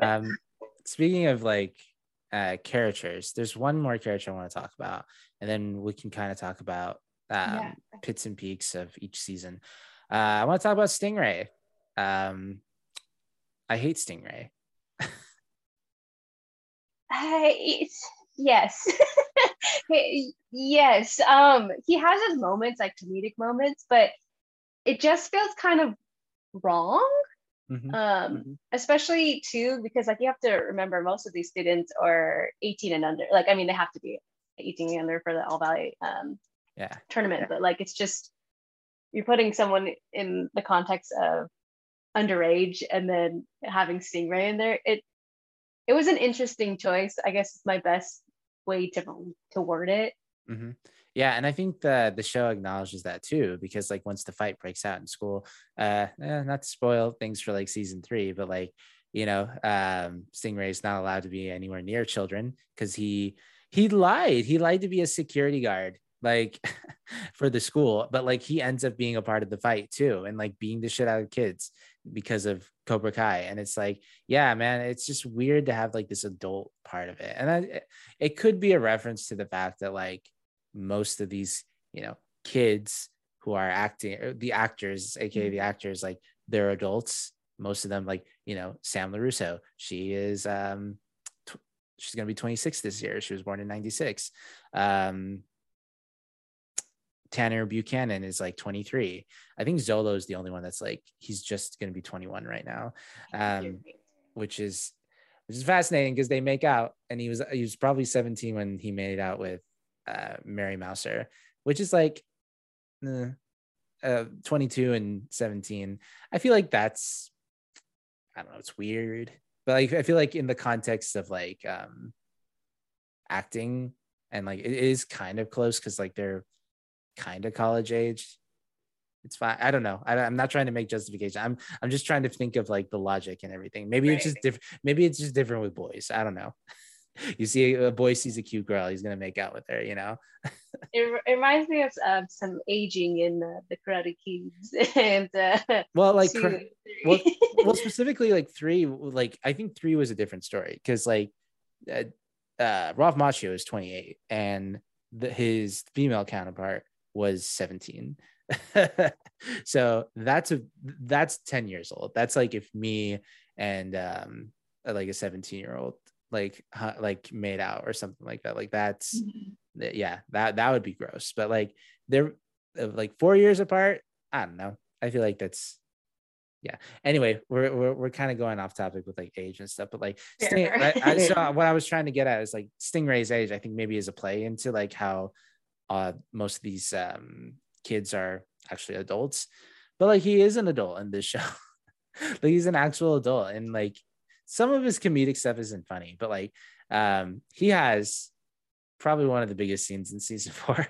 yeah um speaking of like uh characters there's one more character I want to talk about and then we can kind of talk about um yeah. pits and peaks of each season uh I want to talk about Stingray um I hate Stingray I, yes. yes. Um, he has his moments, like comedic moments, but it just feels kind of wrong. Mm-hmm. Um, mm-hmm. especially too, because like you have to remember most of these students are 18 and under. Like, I mean, they have to be 18 and under for the All Valley um yeah tournament, but like it's just you're putting someone in the context of underage and then having Stingray in there. It it was an interesting choice. I guess it's my best way to to word it. Mm-hmm. Yeah, and I think the the show acknowledges that too, because like once the fight breaks out in school, uh, eh, not to spoil things for like season three, but like you know, um, Stingray is not allowed to be anywhere near children because he he lied. He lied to be a security guard like for the school, but like he ends up being a part of the fight too, and like being the shit out of kids because of Cobra Kai. And it's like, yeah, man, it's just weird to have like this adult part of it. And I, it could be a reference to the fact that like most of these, you know, kids who are acting, the actors, aka the mm-hmm. actors, like they're adults. Most of them, like you know, Sam LaRusso, she is um, she's gonna be 26 this year. She was born in '96. Um, Tanner Buchanan is like 23. I think Xolo is the only one that's like he's just going to be 21 right now, um, which is which is fascinating because they make out, and he was he was probably 17 when he made out with uh, Mary Mouser, which is like uh, uh, 22 and 17. I feel like that's I don't know, it's weird, but like I feel like in the context of like um acting and like it is kind of close because like they're kind of college age. It's fine. I don't know. I, am not trying to make justification. I'm i'm just trying to think of like the logic and everything. Maybe right. it's just different maybe it's just different with boys. I don't know you see a boy sees a cute girl he's gonna make out with her you know? It, it, reminds me of uh, some aging in uh, the karate kids and uh, well like two, well, well specifically like three like i think three was a different story because like uh, uh Ralph Macchio is 28 and the, his female counterpart was 17 so that's a that's 10 years old. That's like if me and um like a 17 year old like like made out or something like that like that's mm-hmm. yeah that that would be gross but like they're uh, like four years apart i don't know i feel like that's yeah anyway we're we're, we're kind of going off topic with like age and stuff but like Sting, I, I saw what i was trying to get at is like stingray's age i think maybe is a play into like how uh, most of these um, kids are actually adults, but like he is an adult in this show. like he's an actual adult, and like some of his comedic stuff isn't funny, but like um, he has probably one of the biggest scenes in season four,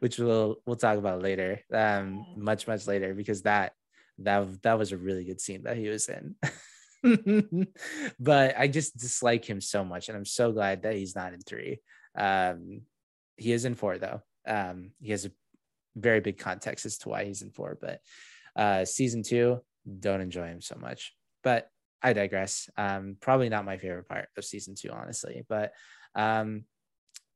which we'll we'll talk about later, um, much much later, because that that that was a really good scene that he was in. but I just dislike him so much, and I'm so glad that he's not in three. Um, he is in four though. Um, he has a very big context as to why he's in four, but uh, season two, don't enjoy him so much. But I digress. Um, probably not my favorite part of season two, honestly. But um,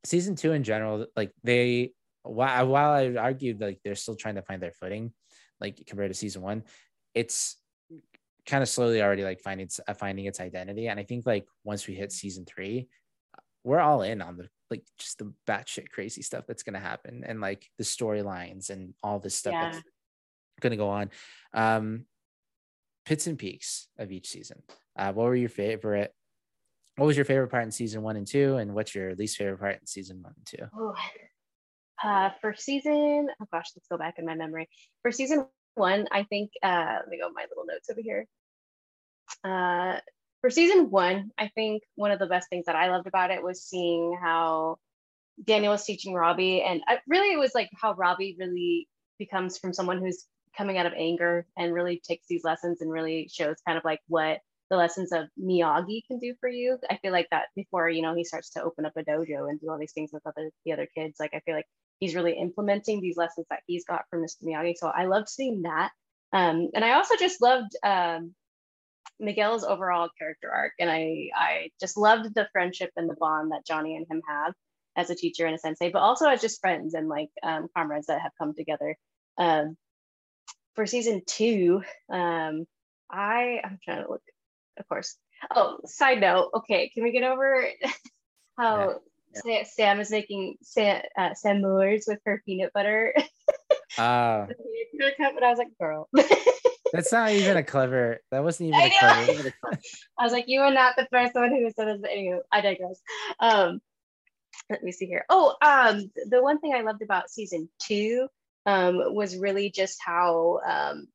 season two in general, like they, while, while I argued like they're still trying to find their footing, like compared to season one, it's kind of slowly already like finding uh, finding its identity. And I think like once we hit season three, we're all in on the like just the batshit crazy stuff that's gonna happen and like the storylines and all this stuff yeah. that's gonna go on. Um, pits and peaks of each season. Uh, what were your favorite? What was your favorite part in season one and two, and what's your least favorite part in season one and two? uh, for season, oh gosh, let's go back in my memory. For season one, I think, uh, let me go my little notes over here. Uh, for season one, I think one of the best things that I loved about it was seeing how Daniel was teaching Robby, and I, really it was like how Robby really becomes from someone who's coming out of anger and really takes these lessons and really shows kind of like what the lessons of Miyagi can do for you. I feel like that before, you know, he starts to open up a dojo and do all these things with other the other kids. Like I feel like he's really implementing these lessons that he's got from Mr. Miyagi. So I loved seeing that. Um, and I also just loved um, Miguel's overall character arc. And I I just loved the friendship and the bond that Johnny and him have as a teacher and a sensei, but also as just friends and like um, comrades that have come together. Um, for season two, um, I I'm trying to look of course. Oh, side note. Okay, can we get over how yeah. Sam is making Sam uh, Sam Moores with her peanut butter? Uh, but I was like, girl. That's not even a clever. That wasn't even a clever. I was like, you are not the first one who said this. But anyway, I digress. Um, let me see here. Oh, um, the one thing I loved about season two um, was really just how um,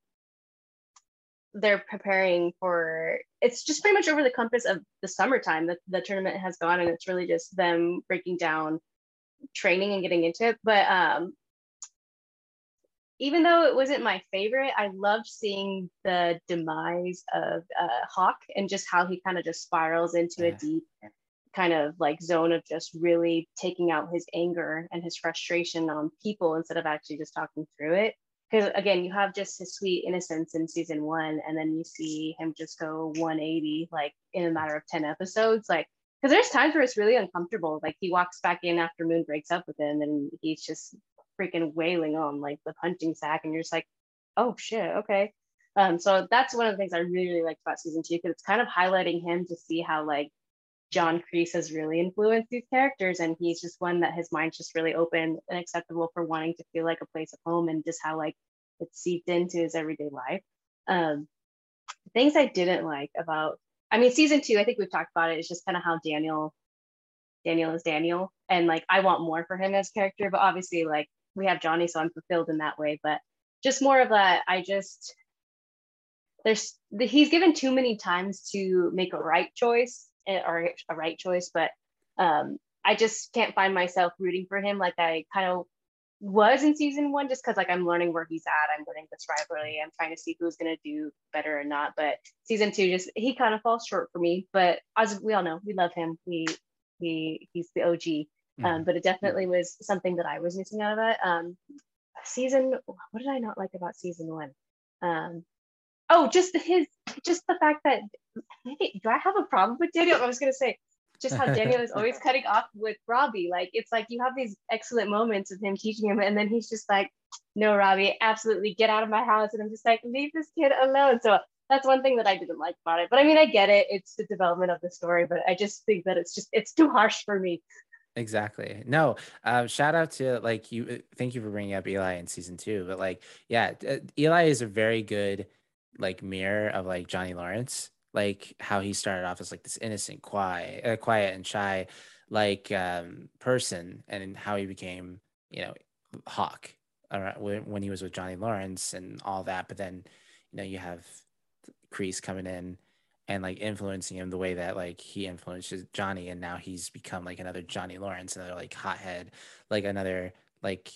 they're preparing for it's just pretty much over the compass of the summertime that the tournament has gone and it's really just them breaking down training and getting into it. But um even though it wasn't my favorite i loved seeing the demise of uh, hawk and just how he kind of just spirals into a deep kind of like zone of just really taking out his anger and his frustration on people instead of actually just talking through it. Because again you have just his sweet innocence in season one and then you see him just go 180 like in a matter of 10 episodes like because there's times where it's really uncomfortable like he walks back in after moon breaks up with him and he's just freaking wailing on like the punching sack and you're just like oh shit okay. Um so that's one of the things i really, really liked about season two because it's kind of highlighting him to see how like John Kreese has really influenced these characters, and he's just one that his mind's just really open and acceptable for wanting to feel like a place of home, and just how like it's seeped into his everyday life. Um, things I didn't like about, I mean, season two, I think we've talked about it. It's just kind of how Daniel, Daniel is Daniel, and like I want more for him as character, but obviously like we have Johnny, so I'm fulfilled in that way. But just more of that, I just there's he's given too many times to make a right choice or a right choice, but um, I just can't find myself rooting for him like I kind of was in season one, just because like I'm learning where he's at. I'm learning this rivalry. I'm trying to see who's gonna do better or not. But season two, just he kind of falls short for me. But as we all know, we love him. He he he's the OG. Um, mm-hmm. but it definitely was something that I was missing out of it. Um, season, what did I not like about season one? Um, oh, just his, just the fact that maybe do I have a problem with Daniel? I was gonna say just how Daniel is always cutting off with Robby. Like it's like you have these excellent moments of him teaching him, and then he's just like, "No, Robby, absolutely get out of my house," and I'm just like, "Leave this kid alone." So that's one thing that I didn't like about it. But I mean, I get it; it's the development of the story, but I just think that it's just it's too harsh for me. Exactly. No, uh, shout out to like you. Uh, thank you for bringing up Eli in season two. But like, yeah, uh, Eli is a very good like mirror of like Johnny Lawrence like how he started off as like this innocent, quiet, uh, quiet and shy, like um, person, and how he became, you know, Hawk when, when he was with Johnny Lawrence and all that. But then, you know, you have Kreese coming in and like influencing him the way that like he influences Johnny, and now he's become like another Johnny Lawrence, another like hothead, like another like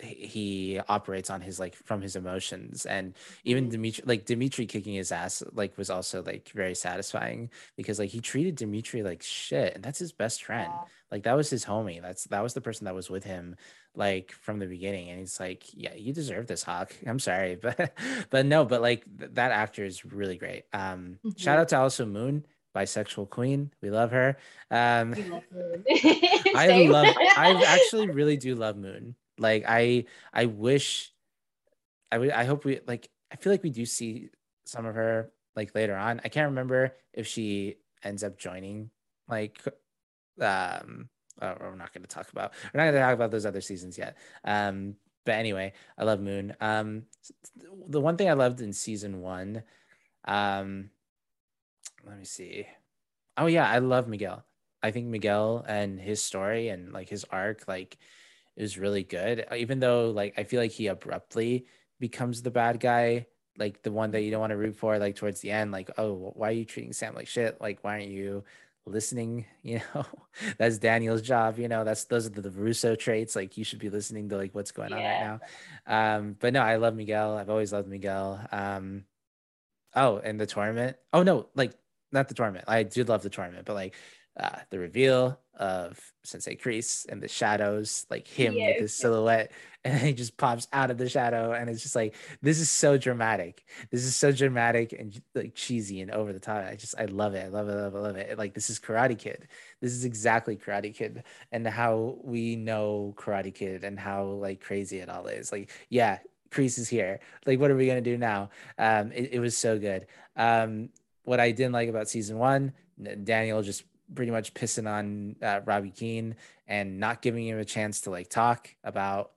he operates on his like from his emotions and even mm-hmm. Demetri like Demetri kicking his ass like was also like very satisfying because like he treated Demetri like shit and that's his best friend yeah. like that was his homie that's that was the person that was with him like from the beginning and he's like yeah you deserve this hawk i'm sorry but but no but like th- that actor is really great um mm-hmm. shout out to Allison Moon bisexual queen. We love her. Um, love I love. I actually really do love Moon. Like I I wish I I hope we like I feel like we do see some of her like later on. I can't remember if she ends up joining like um oh, we're not going to talk about we're not going to talk about those other seasons yet. Um but anyway, I love Moon. Um the one thing I loved in season 1 um let me see. Oh yeah, I love Miguel. I think Miguel and his story and like his arc like is really good. Even though like I feel like he abruptly becomes the bad guy, like the one that you don't want to root for, like towards the end, like, oh, why are you treating Sam like shit? Like, why aren't you listening? You know, that's Daniel's job. You know, that's those are the, the Russo traits. Like, you should be listening to like what's going on right now. Um, but no, I love Miguel. I've always loved Miguel. Um, oh, and the tournament. Oh no, like not the tournament. I did love the tournament, but like uh, the reveal of Sensei Kreese and the shadows, like him with his silhouette, and he just pops out of the shadow, and it's just like this is so dramatic. This is so dramatic and like cheesy and over the top. I just I love it. I love it. I love it. I love it. Like this is Karate Kid. This is exactly Karate Kid, and how we know Karate Kid and how like crazy it all is. Like yeah, Kreese is here. Like what are we gonna do now? Um, it, it was so good. Um, what I didn't like about season one, Daniel just pretty much pissing on uh, Robby Keene and not giving him a chance to like talk about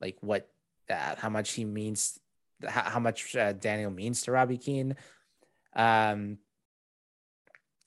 like what uh, how much he means how, how much uh, Daniel means to Robby Keene. Um,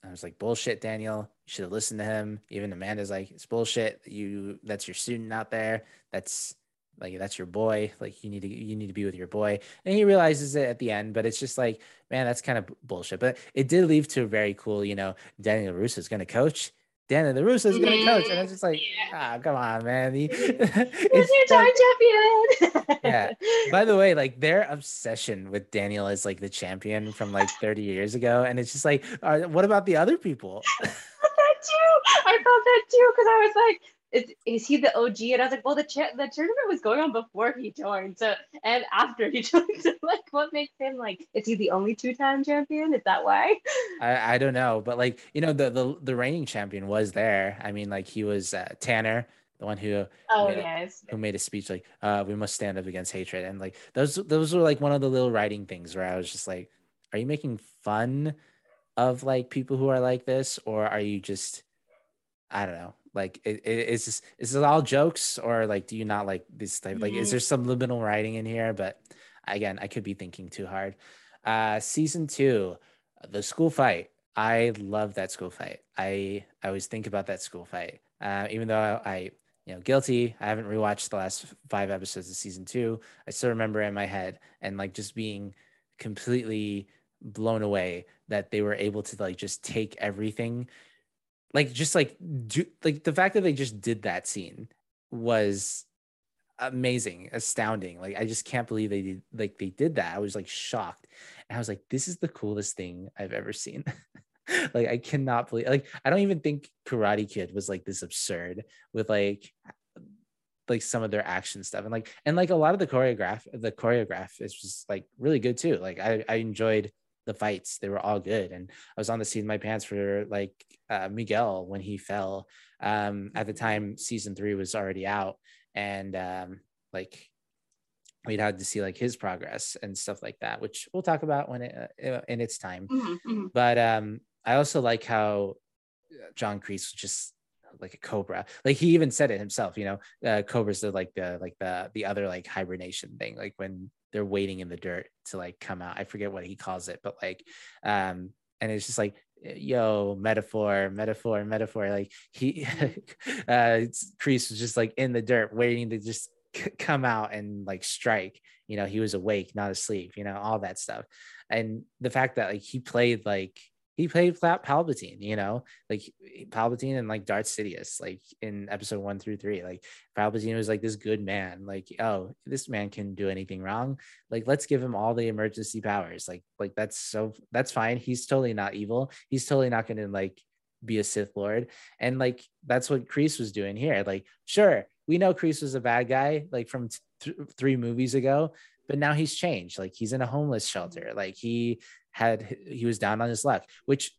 I was like, bullshit, Daniel. You should have listened to him. Even Amanda's like, it's bullshit. You that's your student out there. That's like that's your boy like you need to you need to be with your boy and he realizes it at the end but it's just like man that's kind of bullshit but it did leave to a very cool you know daniel russo is going to coach Daniel the is going to coach, and it's just like, yeah. ah, come on, man. He, it's your time champion. yeah. By the way, like their obsession with Daniel is like the champion from like 30 years ago, and it's just like, uh, what about the other people? I felt that too. I thought that too because I was like, is, is he the OG? And I was like, well, the cha- the tournament was going on before he joined, so and after he joined. So like, what makes him like? Is he the only two time champion? Is that why? I, I don't know, but like you know, the the the reigning champion was there. I mean, like he was uh, Tanner, the one who oh made yes a, who made a speech like, uh, "We must stand up against hatred," and like those those were like one of the little writing things where I was just like, "Are you making fun of like people who are like this, or are you just?" I don't know like, it, it, is this is it all jokes or like do you not like this type? Like, is mm-hmm. there some liminal writing in here? But again, I could be thinking too hard. Uh, season two, the school fight. I love that school fight. I I always think about that school fight. Uh, even though I, I you know guilty i haven't rewatched the last five episodes of season two i still remember in my head and like just being completely blown away that they were able to like just take everything like just like do, like the fact that they just did that scene was amazing astounding. Like i just can't believe they did like they did that. I was like shocked. And i was like this is the coolest thing i've ever seen. Like i cannot believe like i don't even think karate kid was like this absurd with like like some of their action stuff. And like and like a lot of the choreograph the choreograph is just like really good too. Like i i enjoyed the fights they were all good. And i was on the seat of my pants for like uh, miguel when he fell. Um at the time season three was already out and um like we'd had to see like his progress and stuff like that which we'll talk about when it uh, in its time. Mm-hmm, mm-hmm. but um i also like how john kreese was just like a cobra. Like he even said it himself you know uh, cobras are like the like the the other like hibernation thing. Like when they're waiting in the dirt to like come out. I forget what he calls it, but like, um, and it's just like, yo, metaphor, metaphor, metaphor. Like he, uh, Kreese was just like in the dirt, waiting to just c- come out and like strike. You know, he was awake, not asleep. You know, all that stuff, and the fact that like he played like he played Palpatine, you know, like Palpatine and like Darth Sidious, like in episode one through three. Like Palpatine was like this good man, like, oh, this man can do anything wrong. Like, let's give him all the emergency powers. Like, like that's so that's fine. He's totally not evil. He's totally not gonna like be a Sith Lord. And like that's what Kreese was doing here. Like, sure, we know Kreese was a bad guy, like from th- three movies ago, but now he's changed. Like he's in a homeless shelter. Like he had he was down on his luck, which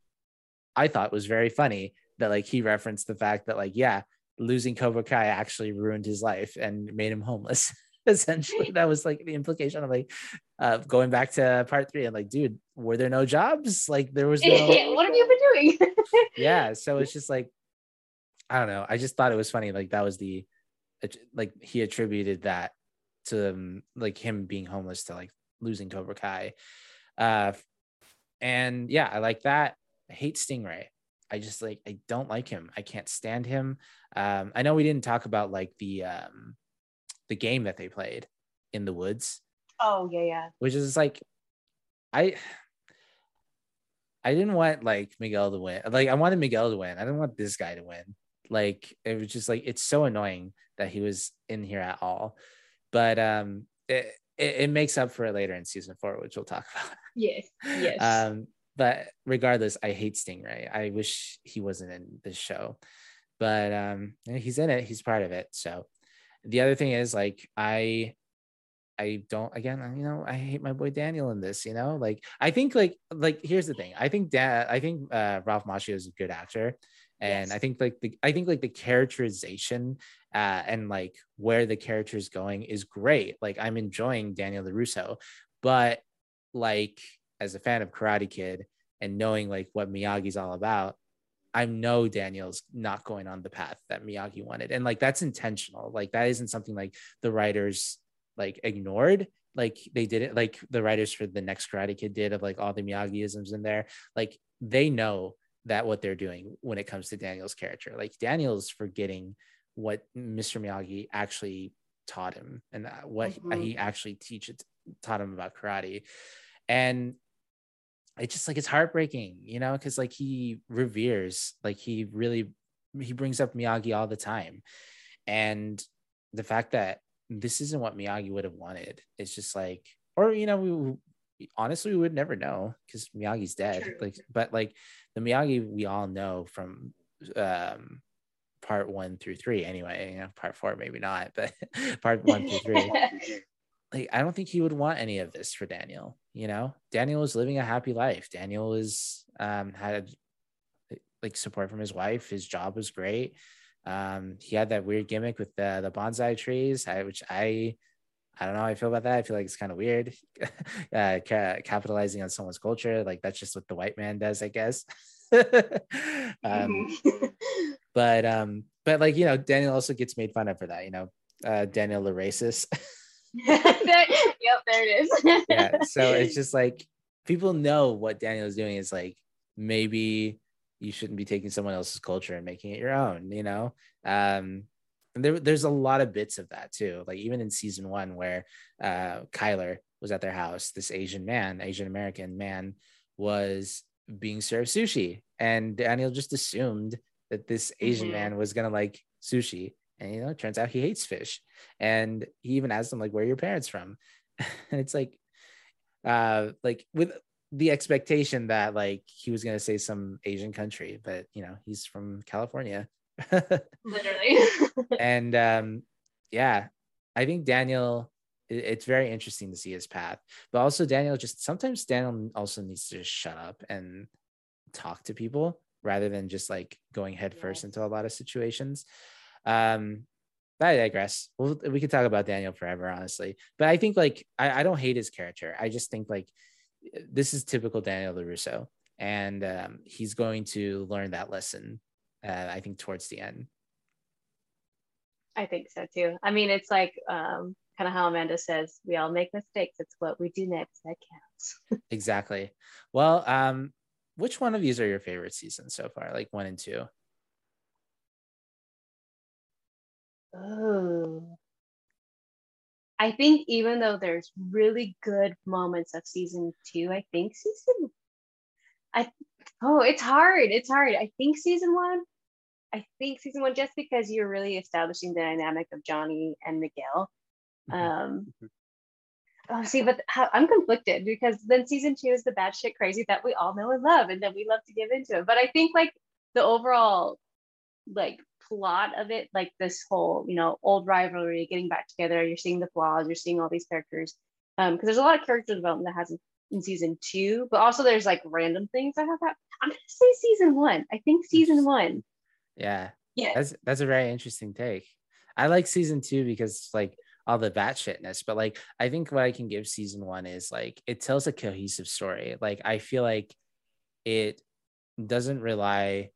I thought was very funny that like he referenced the fact that like yeah, losing Cobra Kai actually ruined his life and made him homeless. Essentially, that was like the implication of like uh, going back to part three. and like, dude, were there no jobs? Like there was no. what have you been doing? yeah, so it's just like I don't know. I just thought it was funny. Like that was the like he attributed that to um, like him being homeless to like losing Cobra Kai. Uh, and yeah, I like that. I hate Stingray. I just like I don't like him. I can't stand him. Um, I know we didn't talk about like the um, the game that they played in the woods. Oh yeah, yeah. Which is like, I. I didn't want like Miguel to win. Like I wanted Miguel to win. I didn't want this guy to win. Like it was just like it's so annoying that he was in here at all. But um it, it, it makes up for it later in season four, which we'll talk about. Yes. Yes. Um, but regardless, I hate Stingray. I wish he wasn't in this show. But um he's in it, he's part of it. So the other thing is like I I don't again, you know, I hate my boy Daniel in this, you know, like I think like like here's the thing. I think that I think uh Ralph Macchio is a good actor. And yes. I think like the I think like the characterization uh and like where the character is going is great. Like I'm enjoying Daniel LaRusso, but like as a fan of Karate Kid and knowing like what Miyagi's all about, I know Daniel's not going on the path that Miyagi wanted. And like that's intentional. Like that isn't something like the writers like ignored like they did it like the writers for the next karate kid did of like all the miyagiisms in there like they know that what they're doing when it comes to daniel's character like daniel's forgetting what mr miyagi actually taught him and uh, what mm-hmm. he actually teaches taught him about karate and it's just like it's heartbreaking you know because like he reveres like he really he brings up miyagi all the time and the fact that this isn't what Miyagi would have wanted. It's just like, or you know, we honestly we would never know because Miyagi's dead. True. Like, but like the Miyagi we all know from um part one through three anyway. You know, part four maybe not, but part one through three. like, I don't think he would want any of this for Daniel. You know, Daniel was living a happy life. Daniel was um had like support from his wife. His job was great. Um, he had that weird gimmick with the the bonsai trees, I, which I I don't know how I feel about that. I feel like it's kind of weird, uh, ca- capitalizing on someone's culture. Like that's just what the white man does, I guess. um, mm-hmm. But um, but like you know, Daniel also gets made fun of for that. You know, uh, Daniel the racist. yep, there it is. yeah, so it's just like people know what Daniel is doing is like maybe you shouldn't be taking someone else's culture and making it your own you know um and there, there's a lot of bits of that too like even in season one where uh kyler was at their house this asian man asian american man was being served sushi and daniel just assumed that this asian mm-hmm. man was gonna like sushi and you know it turns out he hates fish and he even asked him like where are your parents from and it's like uh like with the expectation that like he was to say some Asian country, but you know, he's from California. Literally. and um, yeah, I think Daniel, it, it's very interesting to see his path, but also Daniel just sometimes Daniel also needs to just shut up and talk to people rather than just like going headfirst yeah. into a lot of situations. Um, but I digress. Well, we could talk about Daniel forever, honestly. But I think like I, I don't hate his character. I just think like this is typical Daniel LaRusso, and um, he's going to learn that lesson. Uh, I think towards the end. I think so too. I mean, it's like um, kind of how Amanda says, we all make mistakes. It's what we do next that counts. exactly. Well, um, which one of these are your favorite seasons so far? Like one and two. Oh, I think even though there's really good moments of season two, I think season I oh it's hard. It's hard. I think season one, I think season one, just because you're really establishing the dynamic of Johnny and Miguel. Mm-hmm. Um mm-hmm. Oh see, but how, I'm conflicted because then season two is the bad shit crazy that we all know and love and that we love to give into it. But I think like the overall like plot of it, like this whole, you know, old rivalry, getting back together, you're seeing the flaws, you're seeing all these characters. Um, because there's a lot of character development that hasn't in season two, but also there's like random things that have happened. I'm gonna say season one. I think season one. Yeah. Yeah. That's that's a very interesting take. I like season two because like all the batshitness, but like I think what I can give season one is like it tells a cohesive story. Like I feel like it doesn't rely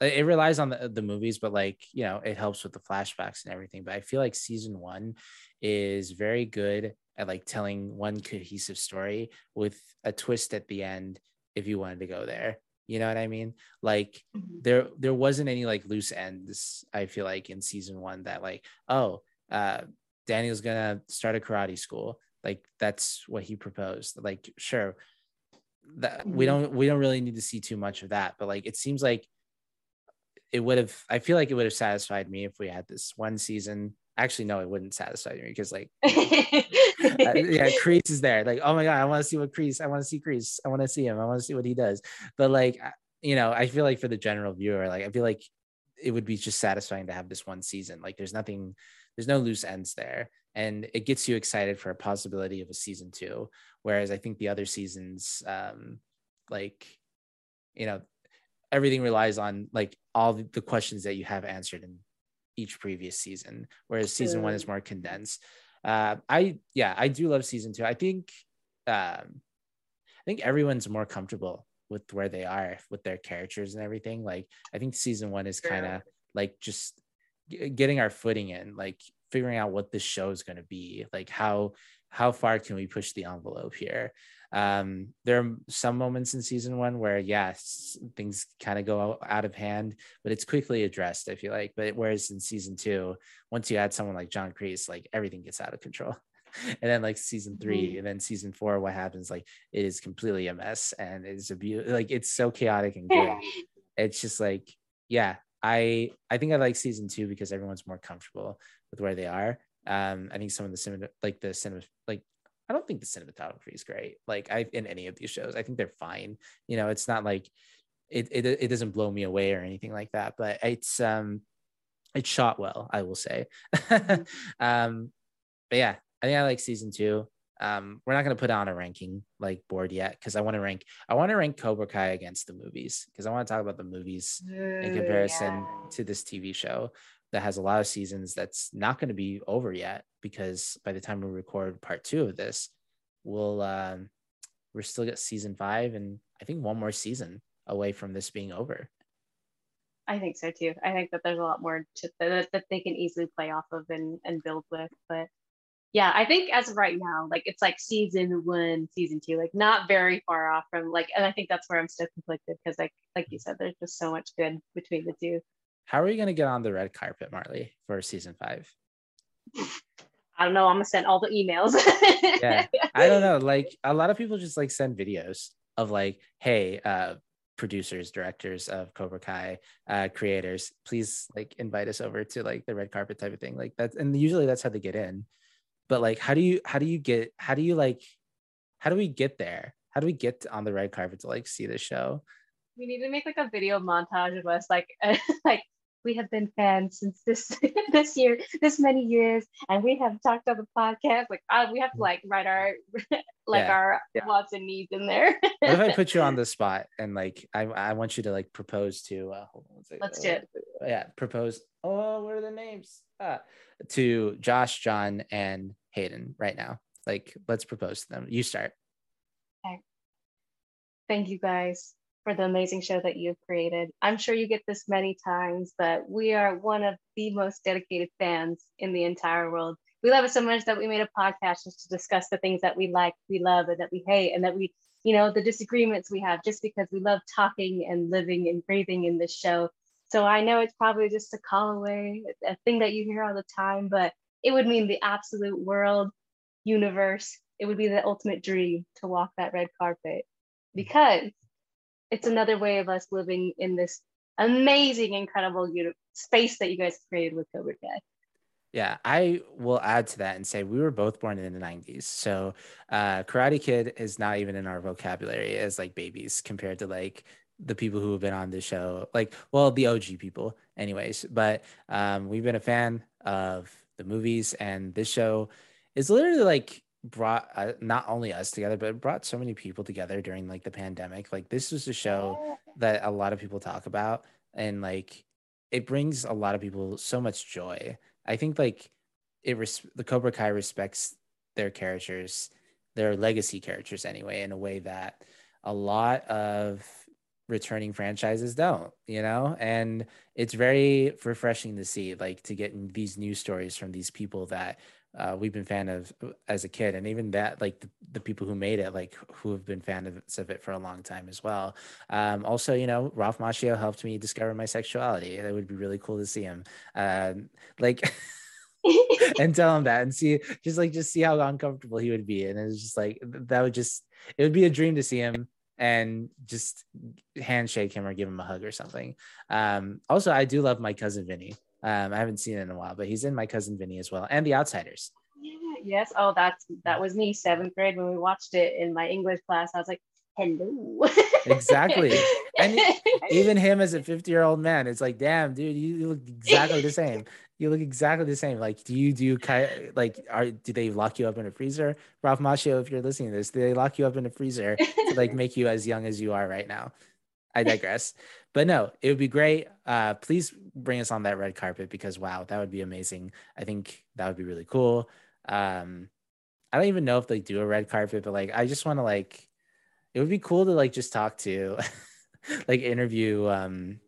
it relies on the, the movies but like you know it helps with the flashbacks and everything but i feel like season one is very good at like telling one cohesive story with a twist at the end if you wanted to go there you know what i mean like mm-hmm. there there wasn't any like loose ends i feel like in season one that like oh uh daniel's gonna start a karate school like that's what he proposed like sure that mm-hmm. we don't we don't really need to see too much of that but like it seems like it would have i feel like it would have satisfied me if we had this one season actually no it wouldn't satisfy me because like uh, yeah Kreese is there like oh my god i want to see what Kreese. i want to see Kreese. i want to see him i want to see what he does but like you know i feel like for the general viewer like i feel like it would be just satisfying to have this one season like there's nothing there's no loose ends there and it gets you excited for a possibility of a season two. Whereas i think the other seasons um like you know everything relies on like all the questions that you have answered in each previous season whereas season one is more condensed. Uh i yeah i do love season two. I think um i think everyone's more comfortable with where they are with their characters and everything. Like i think season one is kind of like just getting our footing in like figuring out what this show is going to be like how how far can we push the envelope here? Um there are some moments in season one where yes things kind of go out of hand but it's quickly addressed i feel like. But whereas in season two once you add someone like john Kreese, like everything gets out of control. And then like season 3 mm-hmm. and then season four what happens like it is completely a mess and it's a beauty like it's so chaotic and good it's just like yeah i i think i like season two because everyone's more comfortable with where they are. Um, I think some of the cinema, like the cinema, like I don't think the cinematography is great. Like I in any of these shows, I think they're fine. You know, it's not like it it it doesn't blow me away or anything like that. But it's um, it's shot well, I will say. Mm-hmm. um, but yeah, I think I like season two. Um, we're not going to put on a ranking like board yet because I want to rank. I want to rank Cobra Kai against the movies because I want to talk about the movies in comparison yeah. to this TV show that has a lot of seasons that's not going to be over yet because by the time we record part two of this, we'll um, we're still get season five and I think one more season away from this being over. I think so too. I think that there's a lot more to, that, that they can easily play off of and, and build with. But yeah, I think as of right now, like it's like season one, season two, like not very far off from like, and I think that's where I'm still conflicted because like like you said, there's just so much good between the two. How are you going to get on the red carpet, Marlee, for season five? I don't know. I'm gonna send all the emails. yeah, I don't know. Like a lot of people just like send videos of like, hey, uh, producers, directors of Cobra Kai, uh, creators, please like invite us over to like the red carpet type of thing. Like that's and usually that's how they get in. But like, how do you how do you get how do you like how do we get there? How do we get on the red carpet to like see the show? We need to make like a video montage of us like like we have been fans since this this year, this many years, and we have talked on the podcast. Like, uh, we have to like write our like yeah. our yeah. wants and needs in there. what if I put you on the spot and like I I want you to like propose to uh, hold on Let's do it. Yeah, propose. Oh, what are the names? Ah, to Josh, Jon, and Hayden right now. Like, let's propose to them. You start. Okay. Thank you guys for the amazing show that you've created. I'm sure you get this many times, but we are one of the most dedicated fans in the entire world. We love it so much that we made a podcast just to discuss the things that we like, we love, and that we hate, and that we, you know, the disagreements we have just because we love talking and living and breathing in this show. So I know it's probably just a call away, a thing that you hear all the time, but it would mean the absolute world, universe. It would be the ultimate dream to walk that red carpet because it's another way of us living in this amazing, incredible space that you guys created with Cobra Kai. Yeah, I will add to that and say we were both born in the 90s. So uh, Karate Kid is not even in our vocabulary as like babies compared to like the people who have been on the show. Like, well, the OG people, anyways. But um, we've been a fan of the movies, and this show is literally like brought uh, not only us together but brought so many people together during like the pandemic. Like this was a show that a lot of people talk about and like it brings a lot of people so much joy. I think like it res- the cobra kai respects their characters their legacy characters anyway in a way that a lot of returning franchises don't you know? And it's very refreshing to see like to get these news stories from these people that uh, we've been fan of uh, as a kid. And even that like the, the people who made it like who have been fans of it for a long time as well. Um, also you know ralph macchio helped me discover my sexuality. It would be really cool to see him um, like and tell him that and see just like just see how uncomfortable he would be. And it's just like that would just it would be a dream to see him and just handshake him or give him a hug or something. Um also i do love my cousin vinny. Um i haven't seen it in a while but he's in my cousin vinny as well and the outsiders. Yeah, yes. Oh that's that was me seventh grade when we watched it in my english class. I was like hello. Exactly. And even him as a 50 year old man it's like damn dude you look exactly the same. You look exactly the same. Like do you do like are do they lock you up in a freezer? Ralph macchio if you're listening to this do they lock you up in a freezer to like make you as young as you are right now? I digress. But no it would be great. Uh please bring us on that red carpet because wow that would be amazing. I think that would be really cool. Um i don't even know if they do a red carpet but like i just want to like it would be cool to like just talk to like interview um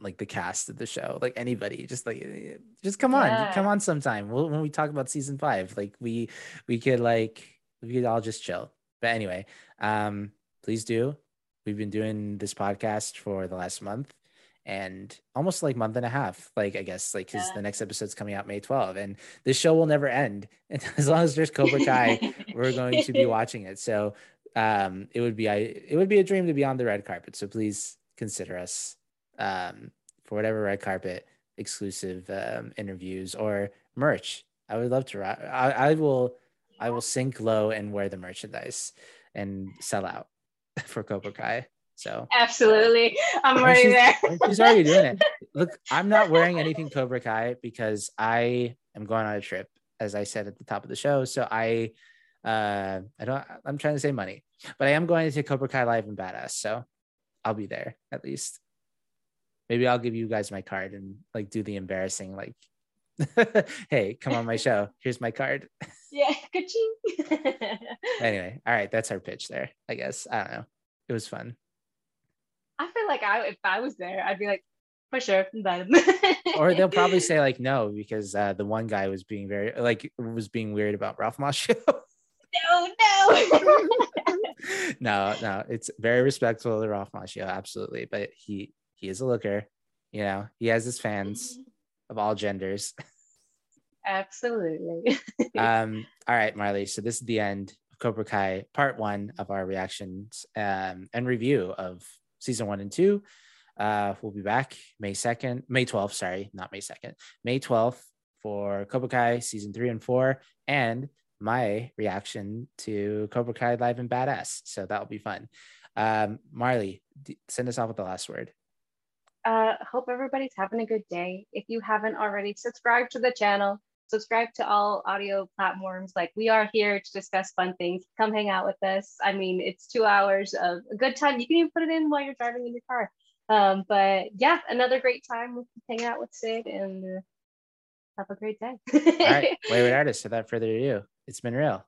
like the cast of the show like anybody just like just come on yeah. come on sometime. We'll, when we talk about season five like we we could like we could all just chill. But anyway um please do. We've been doing this podcast for the last month and almost like month and a half like i guess like because yeah. the next episode's coming out may 12 and this show will never end. And as long as there's cobra kai we're going to be watching it. So um, it would be I it would be a dream to be on the red carpet. So please consider us um, for whatever red carpet exclusive um, interviews or merch. I would love to. I, I will. I will sink low and wear the merchandise and sell out for Cobra Kai. So absolutely, I'm already there. she's already doing it. Look, I'm not wearing anything Cobra Kai because I am going on a trip, as I said at the top of the show. So I uh, I don't. I'm trying to say money, but I am going to Cobra Kai live in Badass, so I'll be there at least. Maybe I'll give you guys my card and like do the embarrassing like, hey, come on my show. Here's my card. Yeah, anyway, all right, that's our pitch there. I guess I don't know. It was fun. I feel like I if I was there, I'd be like, for sure. or they'll probably say like no because uh, the one guy was being very like was being weird about Ralph Macchio no, no. no, no. It's very respectful of Ralph Macchio, absolutely. But he he is a looker. You know, he has his fans of all genders. Absolutely. um, all right, Marlee. So this is the end of Cobra Kai part one of our reactions um, and review of season one and two. Uh, we'll be back May 2nd, May 12th, sorry, not May 2nd, May 12th for Cobra Kai season three and four. And my reaction to Cobra Kai Live and Badass. So that'll be fun. Um, Marlee, send us off with the last word. Uh, hope everybody's having a good day. If you haven't already, subscribe to the channel. Subscribe to all audio platforms. Like we are here to discuss fun things. Come hang out with us. I mean, it's two hours of a good time. You can even put it in while you're driving in your car. Um, but yeah, another great time hanging out with Sid and uh, have a great day. all right, Wayward Artist. Without further ado, it's been real.